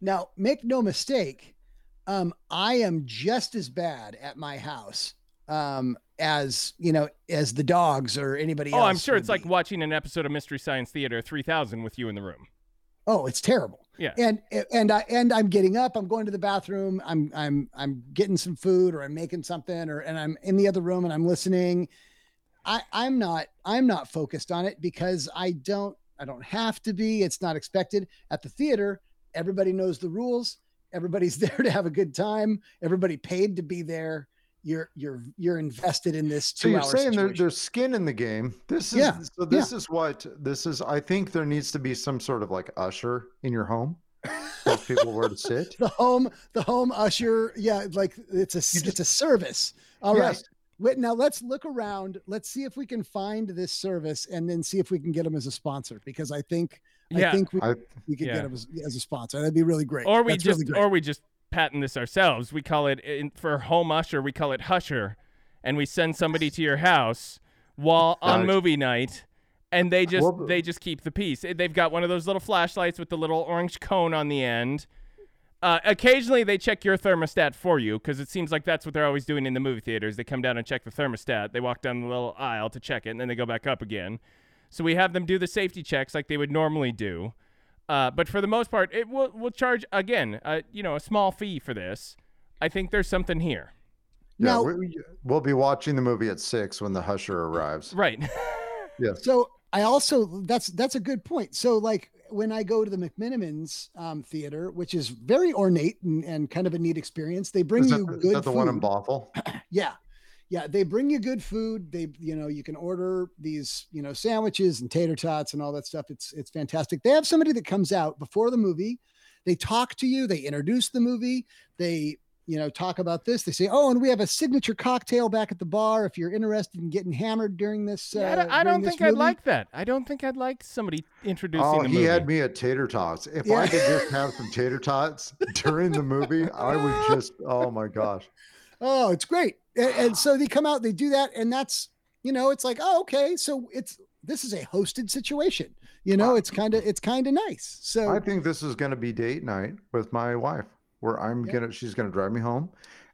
C: Now, make no mistake, um, I am just as bad at my house um, as you know as the dogs or anybody else.
B: Oh, I'm sure it's like watching an episode of Mystery Science Theater 3000 with you in the room.
C: oh, it's terrible.
B: Yeah.
C: And and I and I'm getting up. I'm going to the bathroom. I'm I'm I'm getting some food or I'm making something or and I'm in the other room and I'm listening. I I'm not I'm not focused on it because I don't I don't have to be. It's not expected at the theater. Everybody knows the rules. Everybody's there to have a good time. Everybody paid to be there. You're you're you're invested in this
D: So you're saying there, there's skin in the game. This is
C: Yeah,
D: so this is what this is. I think there needs to be some sort of like usher in your home. Tells people where to sit.
C: the home the home usher yeah like it's a
D: just-
C: it's a service All right.
D: Yes.
C: Wait, now let's look around let's see if we can find this service and then see if we can get them as a sponsor because i think
B: Yeah.
C: i think we,
D: I,
C: we could
B: Yeah.
C: get them as, as a sponsor that'd be really great
B: Or we
C: That's
B: just
C: really
B: or we just patent this ourselves. We call it in, for home usher, we call it husher, and we send somebody to your house while on movie night and they just
D: Well,
B: they just keep the peace. They've got one of those little flashlights with the little orange cone on the end. Uh, occasionally, they check your thermostat for you because it seems like that's what they're always doing in the movie theaters. They come down and check the thermostat. They walk down the little aisle to check it, and then they go back up again. So we have them do the safety checks like they would normally do. Uh, but for the most part, it will will charge again, uh, you know, a small fee for this. I think there's something here.
D: Yeah,
C: Now-
D: we, we'll be watching the movie at six when the husher arrives.
B: Right.
D: Yes.
C: So I also that's that's a good point. So like when I go to the McMenamins um, theater, which is very ornate and, and kind of a neat experience, they bring
D: Is
C: you
D: that, is
C: good
D: that the
C: food.
D: one in Bothell?
C: Yeah. Yeah, they bring you good food. They, you know, you can order these, you know, sandwiches and tater tots and all that stuff. It's it's fantastic. They have somebody that comes out before the movie. They talk to you. They introduce the movie. They, you know, talk about this. They say, "Oh, and we have a signature cocktail back at the bar if you're interested in getting hammered during this." Uh,
B: Yeah, I don't, I don't
C: this
B: think I'd like that. I don't think I'd like somebody introducing
D: Oh,
B: the
D: he
B: movie.
D: had me at tater tots. If
C: Yeah.
D: I could just have some tater tots during the movie, I would just. Oh my gosh.
C: Oh, it's great. And, and so they come out, they do that, and that's you know, it's like, oh, okay, so it's this is a hosted situation. You know, it's kind of it's kind of nice. So
D: I think this is going to be date night with my wife, where I'm
C: Yeah.
D: gonna. She's gonna drive me home,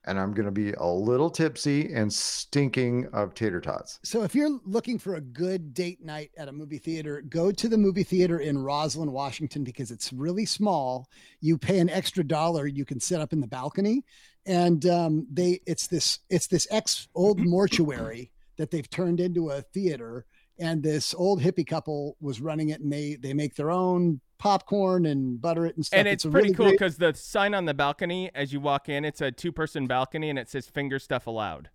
D: and I'm gonna be a little tipsy and stinking of tater tots.
C: So if you're looking for a good date night at a movie theater, go to the movie theater in Roslyn, Washington, because it's really small. You pay an extra dollar, you can sit up in the balcony, and um, they it's this it's this ex old mortuary that they've turned into a theater. And this old hippie couple was running it, and they they make their own popcorn and butter it and stuff.
B: and it's,
C: a
B: pretty
C: really
B: cool
C: great-
B: because the sign on the balcony as you walk in, it's a two-person balcony and it says "finger stuff allowed."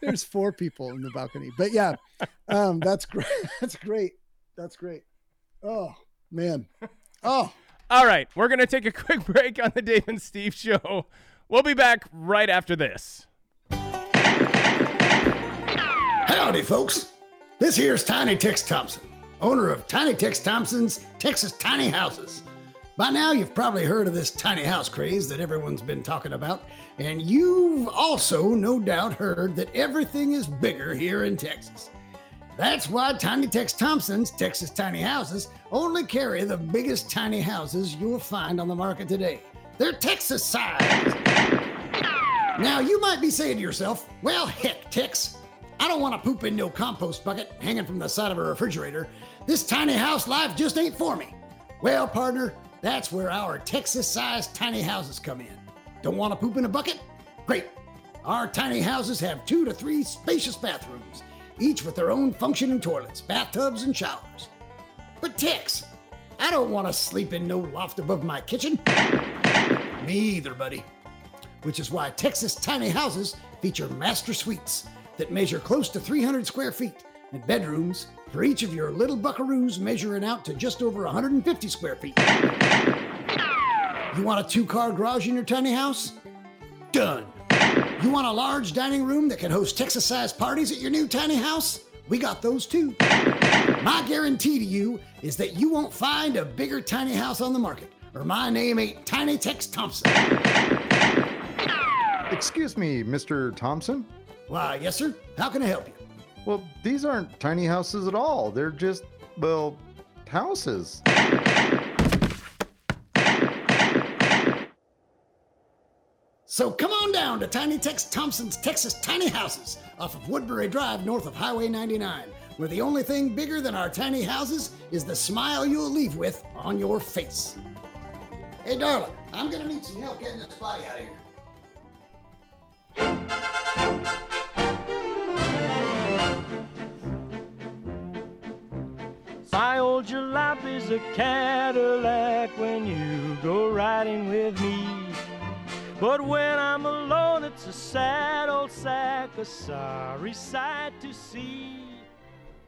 C: There's four people in the balcony, but yeah, um, that's great. That's great. That's great. Oh man. Oh,
B: All right, we're gonna take a quick break on the Dave and Steve show. We'll be back right after this.
F: Howdy, folks. This here's Tiny Tex Thompson, owner of Tiny Tex Thompson's Texas Tiny Houses. By now, you've probably heard of this tiny house craze that everyone's been talking about, and you've also no doubt heard that everything is bigger here in Texas. That's why Tiny Tex Thompson's Texas Tiny Houses only carry the biggest tiny houses you'll find on the market today. They're Texas sized. Now, you might be saying to yourself, well, heck, Tex, I don't want to poop in no compost bucket hanging from the side of a refrigerator. This tiny house life just ain't for me. Well, partner, that's where our Texas sized tiny houses come in. Don't want to poop in a bucket? Great. Our tiny houses have two to three spacious bathrooms, each with their own functioning toilets, bathtubs, and showers. But Tex, I don't want to sleep in no loft above my kitchen. Me either, buddy which is why Texas tiny houses feature master suites that measure close to 300 square feet and bedrooms for each of your little buckaroos measuring out to just over 150 square feet. You want a two car garage in your tiny house? Done. You want a large dining room that can host Texas sized parties at your new tiny house? We got those too. My guarantee to you is that you won't find a bigger tiny house on the market, or my name ain't Tiny Tex Thompson.
D: Excuse me, Mr. Thompson.
F: Why, yes, sir. How can I help you?
D: Well, these aren't tiny houses at all. They're just, well, houses.
F: So come on down to Tiny Tex Thompson's Texas Tiny Houses off of Woodbury Drive north of Highway 99, where the only thing bigger than our tiny houses is the smile you'll leave with on your face. Hey, darling, I'm gonna need some help getting this body out of here.
G: My old jalop is a Cadillac when you go riding with me. But when I'm alone, it's a sad old sack, a sorry sight to see.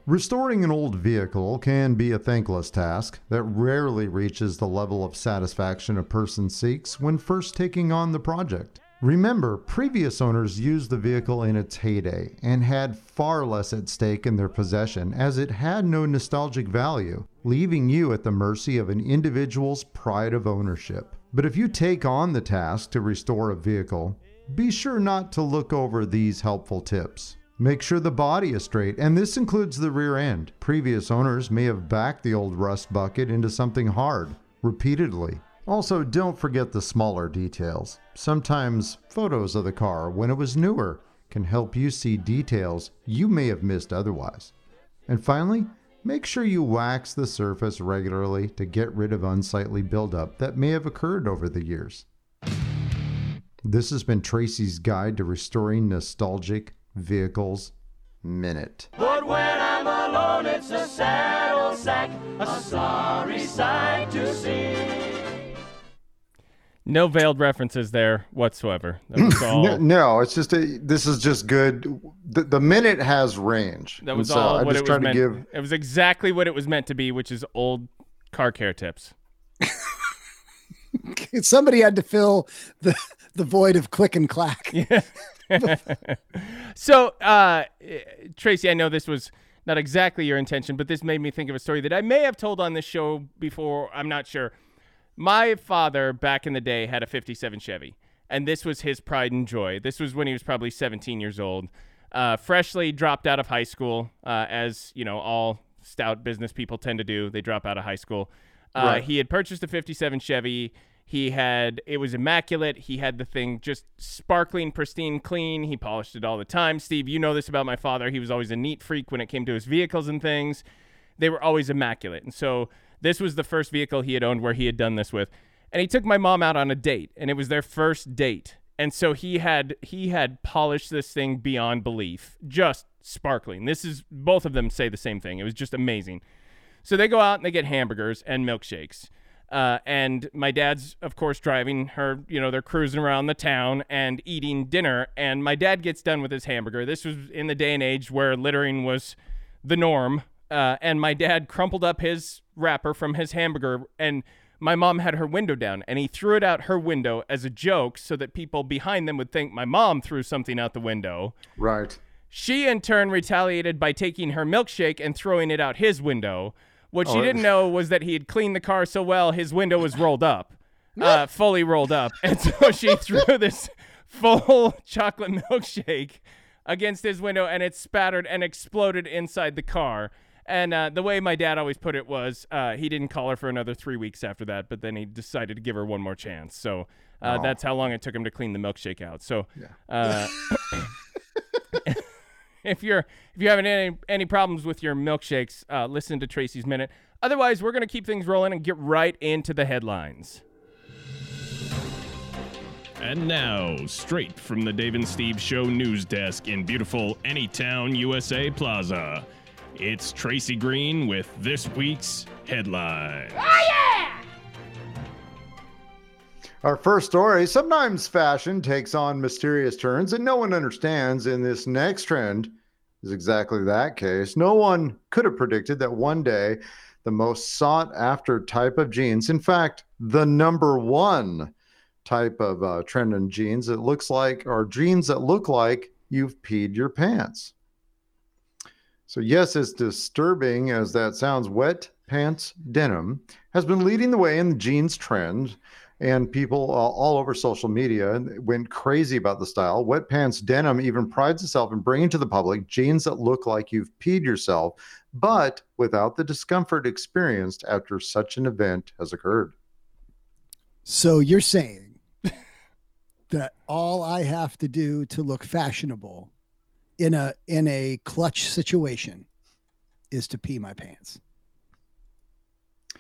D: Restoring an old vehicle can be a thankless task that rarely reaches the level of satisfaction a person seeks when first taking on the project. Remember, previous owners used the vehicle in its heyday and had far less at stake in their possession as it had no nostalgic value, leaving you at the mercy of an individual's pride of ownership. But if you take on the task to restore a vehicle, be sure not to look over these helpful tips.
H: Make sure the body is straight, and this includes the rear end. Previous owners may have backed the old rust bucket into something hard, repeatedly. Also, don't forget the smaller details. Sometimes photos of the car when it was newer can help you see details you may have missed otherwise. And finally, make sure you wax the surface regularly to get rid of unsightly buildup that may have occurred over the years. This has been Tracy's Guide to Restoring Nostalgic Vehicles Minute.
G: But when I'm alone, it's a sad old sack, a sorry sight to see.
B: No veiled references there whatsoever. That was all.
D: No, no, it's just a, this is just good. The, the minute has range.
B: That was
D: so
B: all
D: I
B: what
D: just
B: it was
D: try to give.
B: It was exactly what it was meant to be, which is old car care tips.
C: Somebody had to fill the the void of click and clack.
B: so, uh, Tracy, I know this was not exactly your intention, but this made me think of a story that I may have told on this show before. I'm not sure. My father, back in the day, had a 57 Chevy, and this was his pride and joy. This was when he was probably 17 years old, uh, freshly dropped out of high school, uh, as you know, all stout business people tend to do. They drop out of high school. Uh,
D: Right.
B: He had purchased a 57 Chevy. He had it was immaculate. He had the thing just sparkling, pristine, clean. He polished it all the time. Steve, you know this about my father. He was always a neat freak when it came to his vehicles and things. They were always immaculate. And so this was the first vehicle he had owned where he had done this with. And he took my mom out on a date, and it was their first date. And so he had he had polished this thing beyond belief, just sparkling. This is both of them say the same thing. It was just amazing. So they go out and they get hamburgers and milkshakes. Uh, and my dad's, of course, driving her. You know, they're cruising around the town and eating dinner. And my dad gets done with his hamburger. This was in the day and age where littering was the norm. Uh, and my dad crumpled up his wrapper from his hamburger. And my mom had her window down. And he threw it out her window as a joke so that people behind them would think my mom threw something out the window.
D: Right.
B: She in turn retaliated by taking her milkshake and throwing it out his window. What she
D: Oh,
B: didn't know was that he had cleaned the car so well, his window was rolled up, uh, fully rolled up. And so she threw this full chocolate milkshake against his window and it spattered and exploded inside the car. And uh, the way my dad always put it was uh, he didn't call her for another three weeks after that, but then he decided to give her one more chance. So uh,
D: Oh.
B: that's how long it took him to clean the milkshake out. So uh, if you're if you're having any any problems with your milkshakes, uh, listen to Tracy's minute. Otherwise, we're gonna keep things rolling and get right into the headlines.
A: And now, straight from the Dave and Steve Show news desk in beautiful Anytown, USA Plaza, it's Tracy Green with this week's headline.
D: Our first story sometimes fashion takes on mysterious turns and no one understands. In this next trend is exactly that case. No one could have predicted that one day the most sought after type of jeans, in fact, the number one type of uh, trend in jeans, it looks like, are jeans that look like you've peed your pants. So, yes, as disturbing as that sounds, wet pants denim has been leading the way in the jeans trend and people all over social media went crazy about the style. Wet Pants Denim even prides itself in bringing to the public jeans that look like you've peed yourself, but without the discomfort experienced after such an event has occurred.
C: So you're saying that all I have to do to look fashionable in a in a clutch situation is to pee my pants.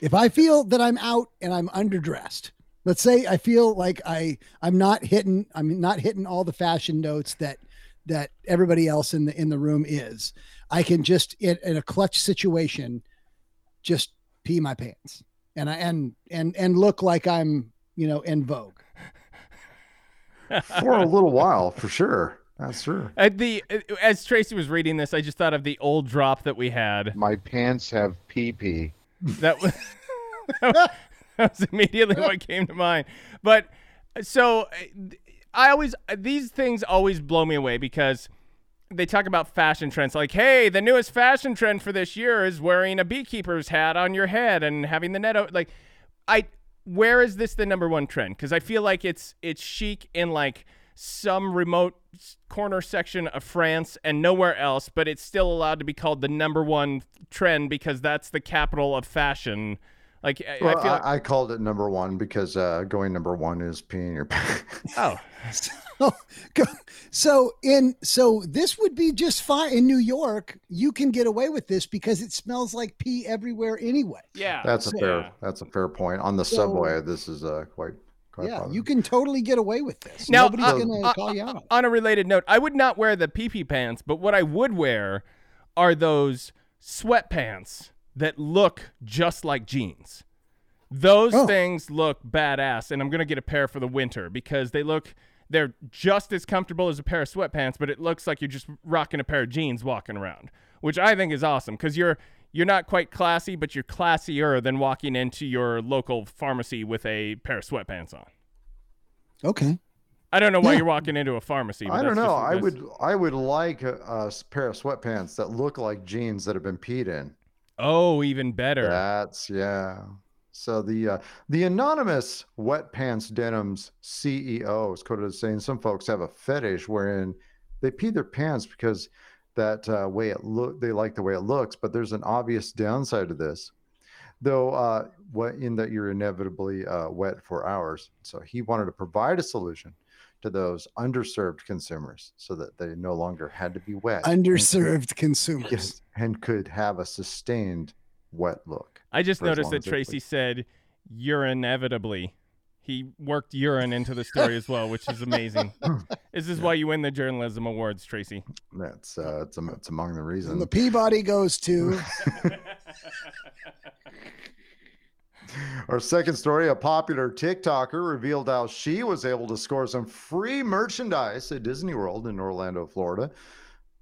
C: If I feel that I'm out and I'm underdressed, let's say I feel like I I'm not hitting I'm not hitting all the fashion notes that that everybody else in the in the room is. I can just in, in a clutch situation just pee my pants and I and and and look like I'm you know in vogue.
D: For a little while, for sure. Ah, That's true.
B: At uh, the uh, as Tracy was reading this, I just thought of the old drop that we had.
I: My pants have pee pee.
B: That was that was immediately what came to mind. But so uh, I always these things always blow me away because they talk about fashion trends like, hey, the newest fashion trend for this year is wearing a beekeeper's hat on your head and having the net o-. like I where is this the number one trend? Because I feel like it's it's chic in like some remote corner section of France and nowhere else, but it's still allowed to be called the number one trend because that's the capital of fashion. Like I,
D: Well,
B: I feel
D: I,
B: like,
D: I called it number one because uh, going number one is peeing your pants.
B: oh,
C: go- so in so this would be just fine in New York. You can get away with this because it smells like pee everywhere anyway.
B: yeah.
D: That's a
C: So-
D: fair.
B: Yeah.
D: That's a fair point. On the
C: So-
D: subway, this is uh, quite. Quite
C: Yeah,
D: bothersome.
C: you can totally get away with this.
B: Now,
C: Nobody's
B: uh,
C: gonna
B: uh,
C: call you out.
B: On a related note, I would not wear the PP pants, but what I would wear are those sweatpants that look just like jeans. Those
C: Oh.
B: things look badass, and I'm gonna get a pair for the winter because they look they're just as comfortable as a pair of sweatpants, but it looks like you're just rocking a pair of jeans walking around, which I think is awesome because you're you're not quite classy, but you're classier than walking into your local pharmacy with a pair of sweatpants on.
C: Okay.
B: I don't know why
C: Yeah.
B: you're walking into a pharmacy. But
D: I don't know.
B: just-
D: I would. I would like a pair of sweatpants that look like jeans that have been peed in.
B: Oh, even better.
D: That's yeah. So the uh, the anonymous wet pants denims CEO is quoted as saying some folks have a fetish wherein they pee their pants because that uh, way it look they like the way it looks, but there's an obvious downside to this. Though uh, what in that you're inevitably uh, wet for hours. So he wanted to provide a solution to those underserved consumers so that they no longer had to be wet. and could-
C: Underserved consumers.
D: Yes, and could have a sustained wet look.
B: I just noticed that Tracy said, you're inevitably. He worked urine into the story as well, which is amazing. this is why you win the journalism awards, Tracy.
D: That's uh, it's, it's among the
C: And
D: reasons.
C: the Peabody goes to
D: Our second story: a popular TikToker revealed how she was able to score some free merchandise at Disney World in Orlando, Florida,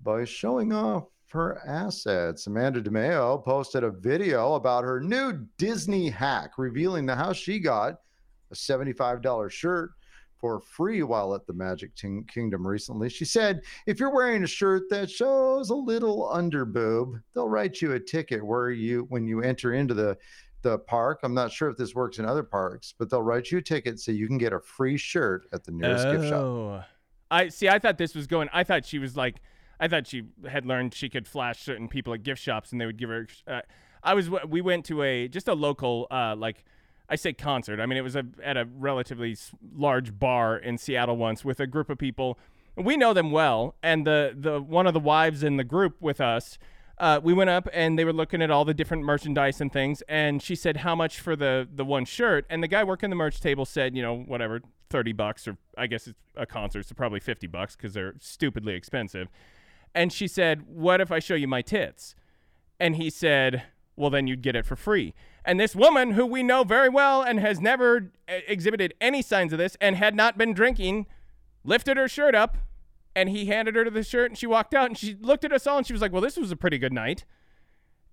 D: by showing off her assets. Amanda DeMeo posted a video about her new Disney hack, revealing the how she got a $75 shirt for free while at the Magic Kingdom recently. She said, if you're wearing a shirt that shows a little underboob, they'll write you a ticket where you when you enter into the the park. I'm not sure if this works in other parks, but they'll write you a ticket so you can get a free shirt at the nearest gift shop.
B: Oh. I see. I thought this was going. I thought she was like. I thought she had learned she could flash certain people at gift shops, and they would give her. Uh, I was. We went to a just a local uh, like. I say concert. I mean, it was a, at a relatively large bar in Seattle once with a group of people. We know them well, and the the one of the wives in the group with us. Uh, we went up and they were looking at all the different merchandise and things, and she said how much for the the one shirt, and the guy working the merch table said, you know, whatever, thirty bucks, or I guess it's a concert, so probably fifty bucks because they're stupidly expensive. And she said, "What if I show you my tits?" And he said, "Well, then you'd get it for free." And this woman, who we know very well and has never uh, exhibited any signs of this and had not been drinking, lifted her shirt up, and he handed her to the shirt, and she walked out, and she looked at us all, and she was like, "Well, this was a pretty good night."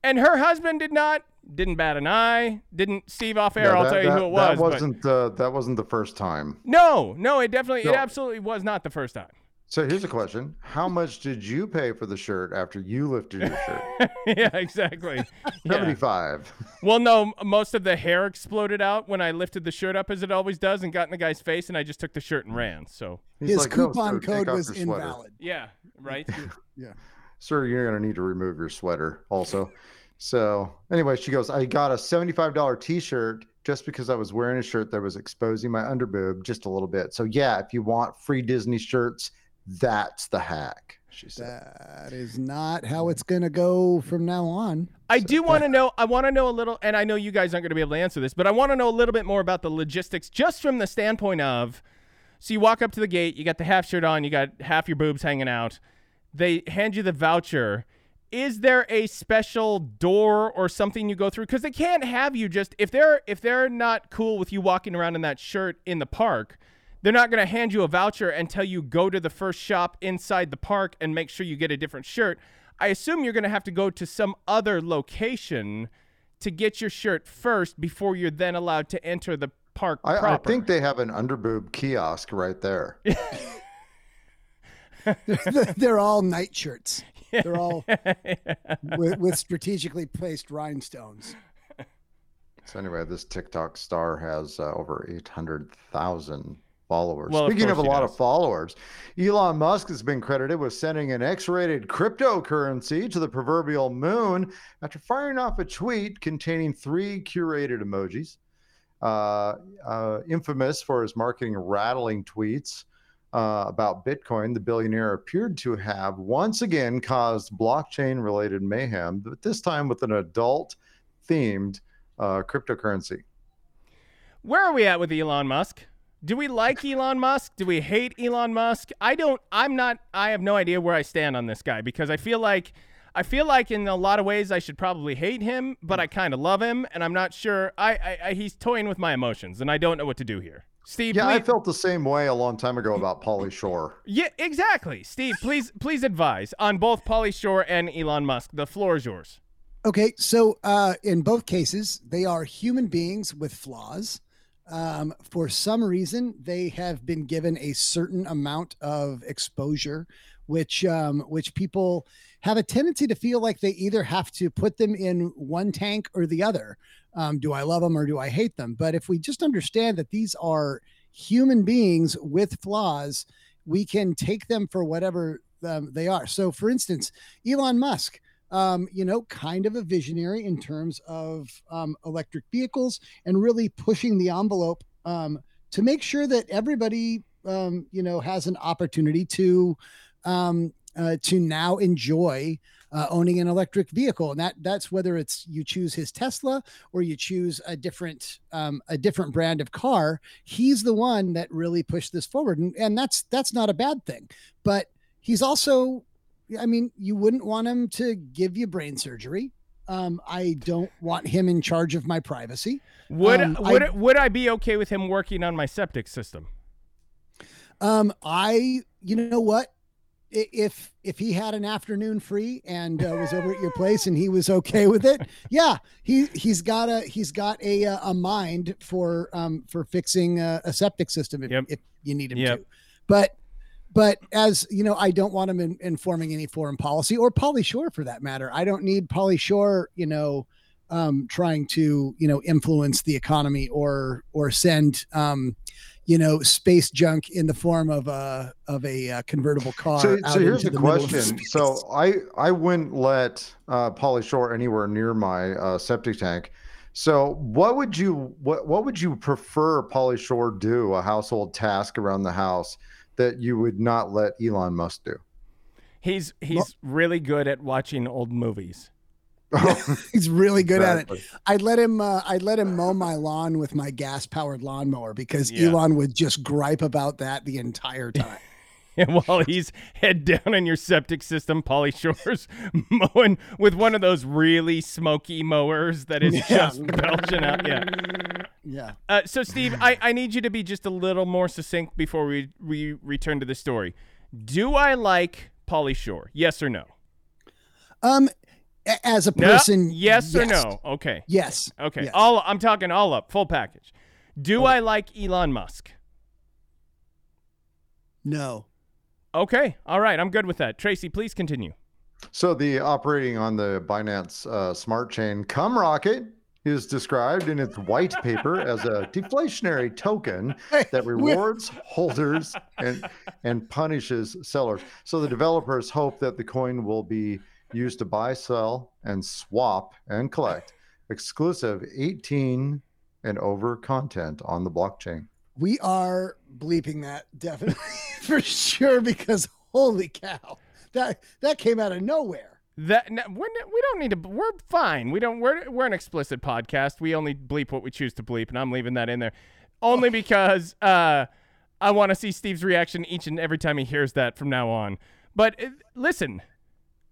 B: And her husband did not, didn't bat an eye, didn't Steve off air.
D: Yeah,
B: I'll tell you
D: that-
B: who it was.
D: That wasn't uh, that wasn't the first time.
B: no, no, it definitely, it absolutely was not the first time.
D: So here's a question: How much did you pay for the shirt after you lifted your shirt?
B: yeah, exactly. Yeah.
D: Seventy-five.
B: Well, no, most of the hair exploded out when I lifted the shirt up, as it always does, and got in the guy's face, and I just took the shirt and ran. So,
D: He's
C: his
D: like, "No,
C: coupon
D: sir,
C: code was invalid.
B: yeah, right.
D: Yeah, sir, you're gonna need to remove your sweater also. So anyway, she goes, I got a $75 t-shirt just because I was wearing a shirt that was exposing my underboob just a little bit. So yeah, if you want free Disney shirts, that's the hack. She said.
C: That is not how it's going to go from now on.
B: I do want to know. I want to know a little, and I know you guys aren't going to be able to answer this, but I want to know a little bit more about the logistics, just from the standpoint of. So you walk up to the gate, you got the half shirt on, you got half your boobs hanging out. They hand you the voucher. Is there a special door or something you go through? Because they can't have you just if they're if they're not cool with you walking around in that shirt in the park. They're not going to hand you a voucher until you go to the first shop inside the park and make sure you get a different shirt. I assume you're going to have to go to some other location to get your shirt first before you're then allowed to enter the park
D: I, I think they have an underboob kiosk right there.
C: They're all night shirts. They're all with, with strategically placed rhinestones.
D: So anyway, this TikTok star has uh, over 800,000 followers.
B: Well,
D: Speaking of,
B: course
D: a lot
B: does.
D: of followers, Elon Musk has been credited with sending an X-rated cryptocurrency to the proverbial moon after firing off a tweet containing three curated emojis. Uh, uh, infamous for his marketing rattling tweets uh, about Bitcoin, the billionaire appeared to have once again caused blockchain-related mayhem, but this time with an adult-themed uh, cryptocurrency.
B: Where are we at with Elon Musk? Do we like Elon Musk? Do we hate Elon Musk? I don't I'm not I have no idea where I stand on this guy because I feel like I feel like in a lot of ways I should probably hate him, but I kind of love him and I'm not sure I, I, I he's toying with my emotions and I don't know what to do here. Steve,
D: Yeah, I felt the same way a long time ago about Pauly Shore.
B: Yeah, exactly. Steve, please please advise on both Pauly Shore and Elon Musk. The floor is yours.
C: Okay, so uh, in both cases, they are human beings with flaws. Um, for some reason, they have been given a certain amount of exposure, which um, which people have a tendency to feel like they either have to put them in one tank or the other. Um, do I love them or do I hate them? But if we just understand that these are human beings with flaws, we can take them for whatever um, they are. So, for instance, Elon Musk um, you know, kind of a visionary in terms of um, electric vehicles and really pushing the envelope um, to make sure that everybody, um, you know, has an opportunity to um, uh, to now enjoy uh, owning an electric vehicle, and that that's whether it's you choose his Tesla or you choose a different um, a different brand of car. He's the one that really pushed this forward, and, and that's that's not a bad thing, but he's also I mean, you wouldn't want him to give you brain surgery. Um, I don't want him in charge of my privacy.
B: Would
C: Um,
B: would
C: I-
B: would I be okay with him working on my septic system?
C: Um, I, you know what? If if he had an afternoon free and uh, was over at your place and he was okay with it, yeah, he he's got a he's got a uh, a mind for um for fixing a, a septic system if,
B: Yep.
C: if you need him
B: Yep.
C: to. But but as you know, I don't want him in, informing any foreign policy or Pauly Shore for that matter. I don't need Pauly Shore, you know, um, trying to you know influence the economy or or send um, you know space junk in the form of a of a uh, convertible car.
D: So, so here's the
C: middle
D: question. So I I wouldn't let uh, Pauly Shore anywhere near my uh, septic tank. So what would you what what would you prefer Pauly Shore do a household task around the house that you would not let Elon Musk do?
B: He's he's really good at watching old movies.
C: he's really good at it. I'd let him. Uh, I'd let him mow my lawn with my gas powered lawnmower because
B: Yeah.
C: Elon would just gripe about that the entire time.
B: And while he's head down in your septic system, Pauly Shore's mowing with one of those really smoky mowers that is
C: Yeah.
B: just belching out. Yeah.
C: Yeah.
B: Uh, so, Steve, I, I need you to be just a little more succinct before we, we return to the story. Do I like Pauly Shore? Yes or no?
C: Um, a- as a
B: No?
C: person,
B: yes, or no? Okay.
C: Yes.
B: Okay.
C: Yes.
B: All I'm talking all up, full package. Do I like Elon Musk?
C: No.
B: Okay. All right. I'm good with that. Tracy, please continue.
D: So the operating on the Binance uh, smart chain CumRocket is described in its white paper as a deflationary token that rewards holders and and punishes sellers. So the developers hope that the coin will be used to buy, sell, and swap and collect exclusive 18 and over content on the blockchain.
C: We are bleeping that definitely for sure because holy cow, that that came out of nowhere.
B: That no, we're, we don't need to. We're fine. We don't. We're we're an explicit podcast. We only bleep what we choose to bleep, and I'm leaving that in there, only because uh, I want to see Steve's reaction each and every time he hears that from now on. But uh, listen,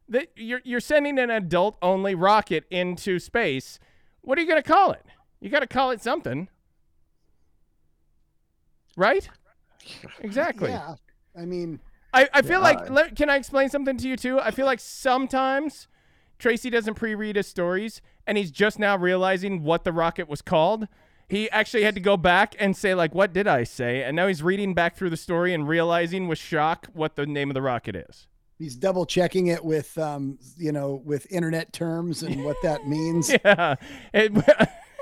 B: that you're you're sending an adult only rocket into space. What are you gonna call it? You got to call it something, right? Exactly.
C: Yeah. I mean,
B: I, I feel
D: Yeah.
B: like let, can I explain something to you too? I feel like sometimes Tracy doesn't pre-read his stories and he's just now realizing what the rocket was called. He actually had to go back and say like what did I say? And now he's reading back through the story and realizing with shock what the name of the rocket is.
C: he's double checking it with um, you know, with internet terms and what that means.
B: Yeah. It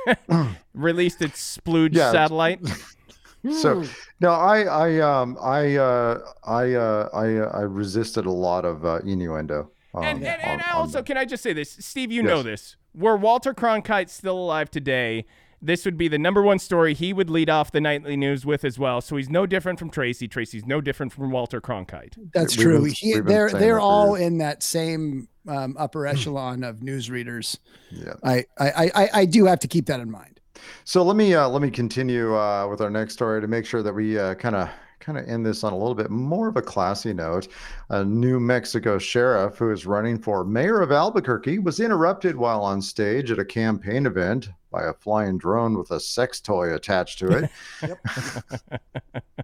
B: released its splooge
D: Yeah.
B: satellite.
D: So
C: Hmm.
D: no, I I um I uh I uh I uh, I resisted a lot of uh, innuendo. Um,
B: And, and, and
D: on-
B: I
D: on
B: also, can I just say this? Steve, you know this. Were Walter Cronkite still alive today, this would be the number one story he would lead off the nightly news with as well. So he's no different from Tracy. Tracy's no different from Walter Cronkite.
C: That's
D: We've
C: true.
D: been-
C: He, they're they're all
D: years.
C: in that same um, upper echelon of newsreaders.
D: yeah.
C: I, I, I, I do have to keep that in mind.
D: So let me uh, let me continue uh, with our next story to make sure that we kind of kind of end this on a little bit more of a classy note. A New Mexico sheriff who is running for mayor of Albuquerque was interrupted while on stage at a campaign event by a flying drone with a sex toy attached to it.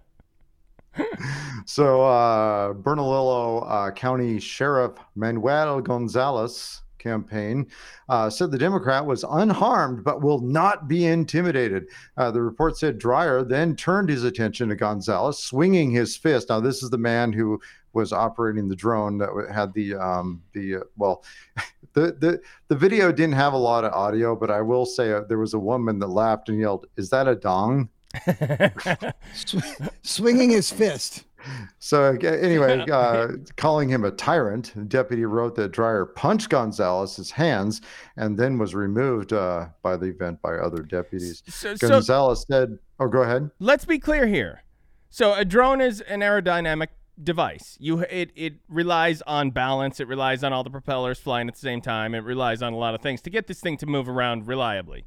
D: so uh, Bernalillo uh, County Sheriff Manuel Gonzalez campaign uh, said the Democrat was unharmed but will not be intimidated. Uh, the report said Dreyer then turned his attention to Gonzalez, swinging his fist. Now, this is the man who was operating the drone that had the um, the uh, well. The, the the video didn't have a lot of audio, but I will say uh, there was a woman that laughed and yelled, "Is that a dong?"
C: Sw- swinging his fist.
D: So anyway, uh, calling him a tyrant, the deputy wrote that Dreyer punched Gonzalez's hands and then was removed uh, by the event by other deputies.
B: So, so
D: Gonzalez said, "Oh, go ahead."
B: let's be clear here. So a drone is an aerodynamic device. You it it relies on balance. It relies on all the propellers flying at the same time. It relies on a lot of things to get this thing to move around reliably.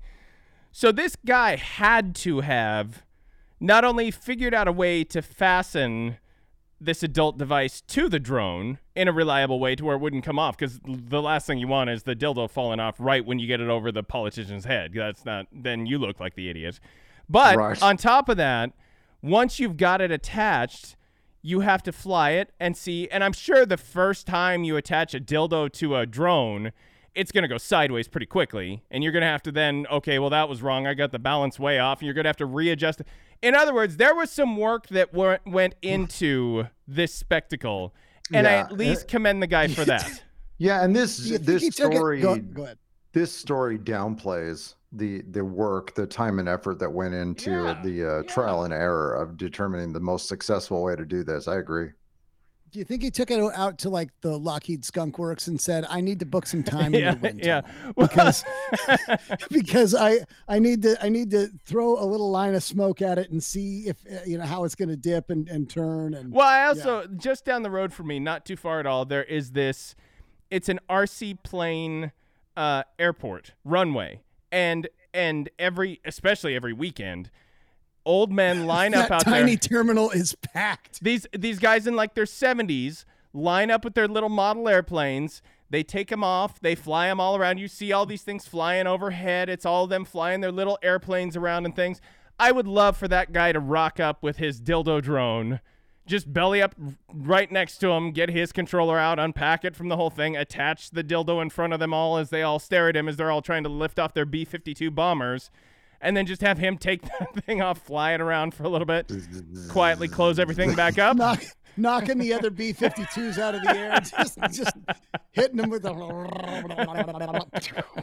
B: So this guy had to have not only figured out a way to fasten this adult device to the drone in a reliable way to where it wouldn't come off because the last thing you want is the dildo falling off right when you get it over the politician's head. That's not then you look like the idiot. But
D: Right.
B: on top of that, once you've got it attached, you have to fly it and see. And I'm sure the first time you attach a dildo to a drone, it's going to go sideways pretty quickly. And you're going to have to then, okay, well, that was wrong. I got the balance way off. And you're going to have to readjust it. In other words, there was some work that were, went into this spectacle. And I at least commend the guy for that.
D: Yeah, and this
C: Do you think
D: this
C: he took it-
D: story
C: Go, go ahead.
D: this story downplays the the work, the time and effort that went into
B: Yeah,
D: the uh, trial and error of determining the most successful way to do this. I agree.
C: Do you think he took it out to like the Lockheed Skunk Works and said, "I need to book some time"? in
B: yeah,
C: the wind
B: yeah.
C: because because I I need to I need to throw a little line of smoke at it and see if uh, you know how it's going to dip and, and turn and
B: Well, I also just down the road from me, not too far at all, there is this. It's an RC plane uh, airport runway, and and every, especially every weekend, old men line up out
C: tiny
B: there.
C: Tiny terminal is packed.
B: These these guys in like their seventies line up with their little model airplanes. They take them off. They fly them all around. You see all these things flying overhead. It's all them flying their little airplanes around and things. I would love for that guy to rock up with his dildo drone, just belly up right next to him, get his controller out, unpack it from the whole thing, attach the dildo in front of them all as they all stare at him as they're all trying to lift off their B 52 bombers, and then just have him take that thing off, fly it around for a little bit, quietly close everything back up.
C: Knock, knocking the other B-52s out of the air, just just hitting them with a.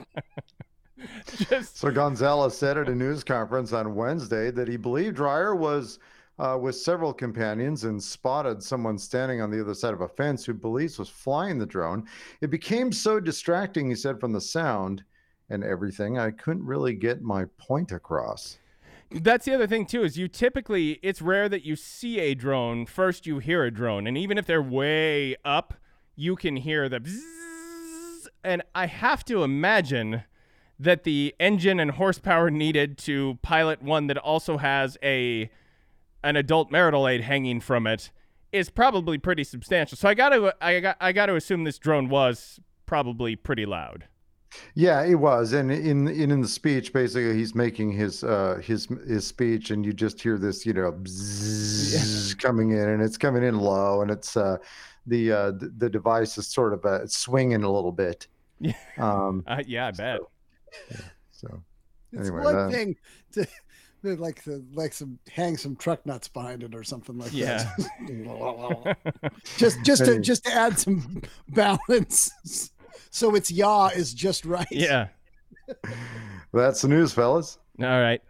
B: Just
D: So Gonzalez said at a news conference on Wednesday that he believed Dreyer was uh, with several companions and spotted someone standing on the other side of a fence who believes was flying the drone. It became so distracting, he said, from the sound and everything, I couldn't really get my point across.
B: That's the other thing too is you typically it's rare that you see a drone first you hear a drone and even if they're way up you can hear the bzzz, and I have to imagine that the engine and horsepower needed to pilot one that also has a an adult marital aid hanging from it is probably pretty substantial. So I got to I got I got to assume this drone was probably pretty loud.
D: Yeah, it was, and in in in the speech, basically, he's making his uh his his speech, and you just hear this, you know, bzzz coming in, and it's coming in low, and it's uh the uh the, the device is sort of uh, swinging a little bit.
B: Yeah.
D: Um.
B: Uh, yeah, I bet.
D: So
C: It's
D: Anyway,
C: one
D: that-
C: thing to to like the like some hang some truck nuts behind it or something like
B: Yeah.
C: that. just just to just to add some balance, so its yaw is just right.
B: yeah.
D: that's the news, fellas.
B: All right.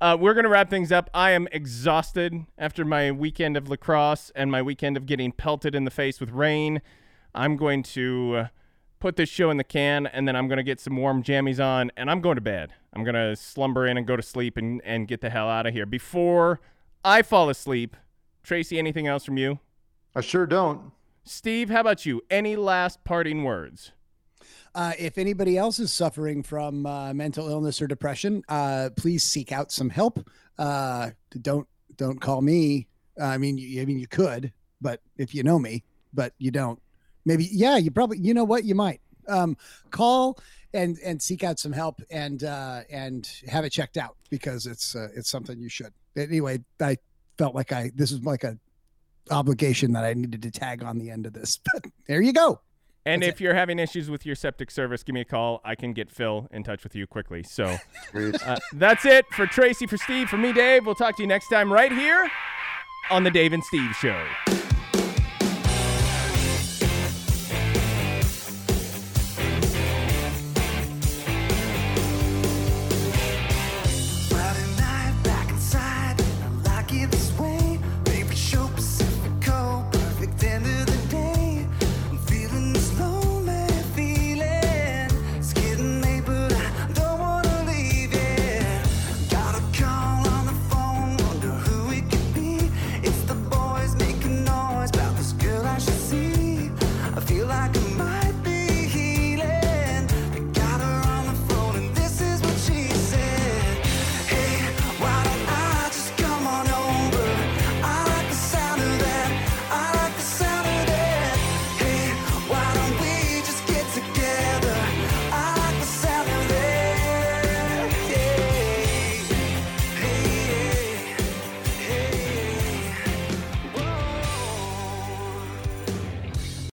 B: Uh, we're going to wrap things up. I am exhausted after my weekend of lacrosse and my weekend of getting pelted in the face with rain. I'm going to uh, put this show in the can and then I'm going to get some warm jammies on and I'm going to bed. I'm going to slumber in and go to sleep and, and get the hell out of here. Before I fall asleep, Tracy, anything else from you?
D: I sure don't.
B: Steve, how about you? Any last parting words?
C: Uh, if anybody else is suffering from uh, mental illness or depression, uh, please seek out some help. Uh, don't don't call me. I mean, you, I mean, you could, but if you know me, but you don't, maybe yeah, you probably you know what you might um, call and and seek out some help and uh, and have it checked out because it's uh, it's something you should. Anyway, I felt like I this is like a obligation that I needed to tag on the end of this. But there you go.
B: And
C: That's
B: if you're having issues with your septic service, give me a call. I can get Phil in touch with you quickly. So uh, that's it for Tracy, for Steve, for me, Dave. We'll talk to you next time right here on the Dave and Steve Show.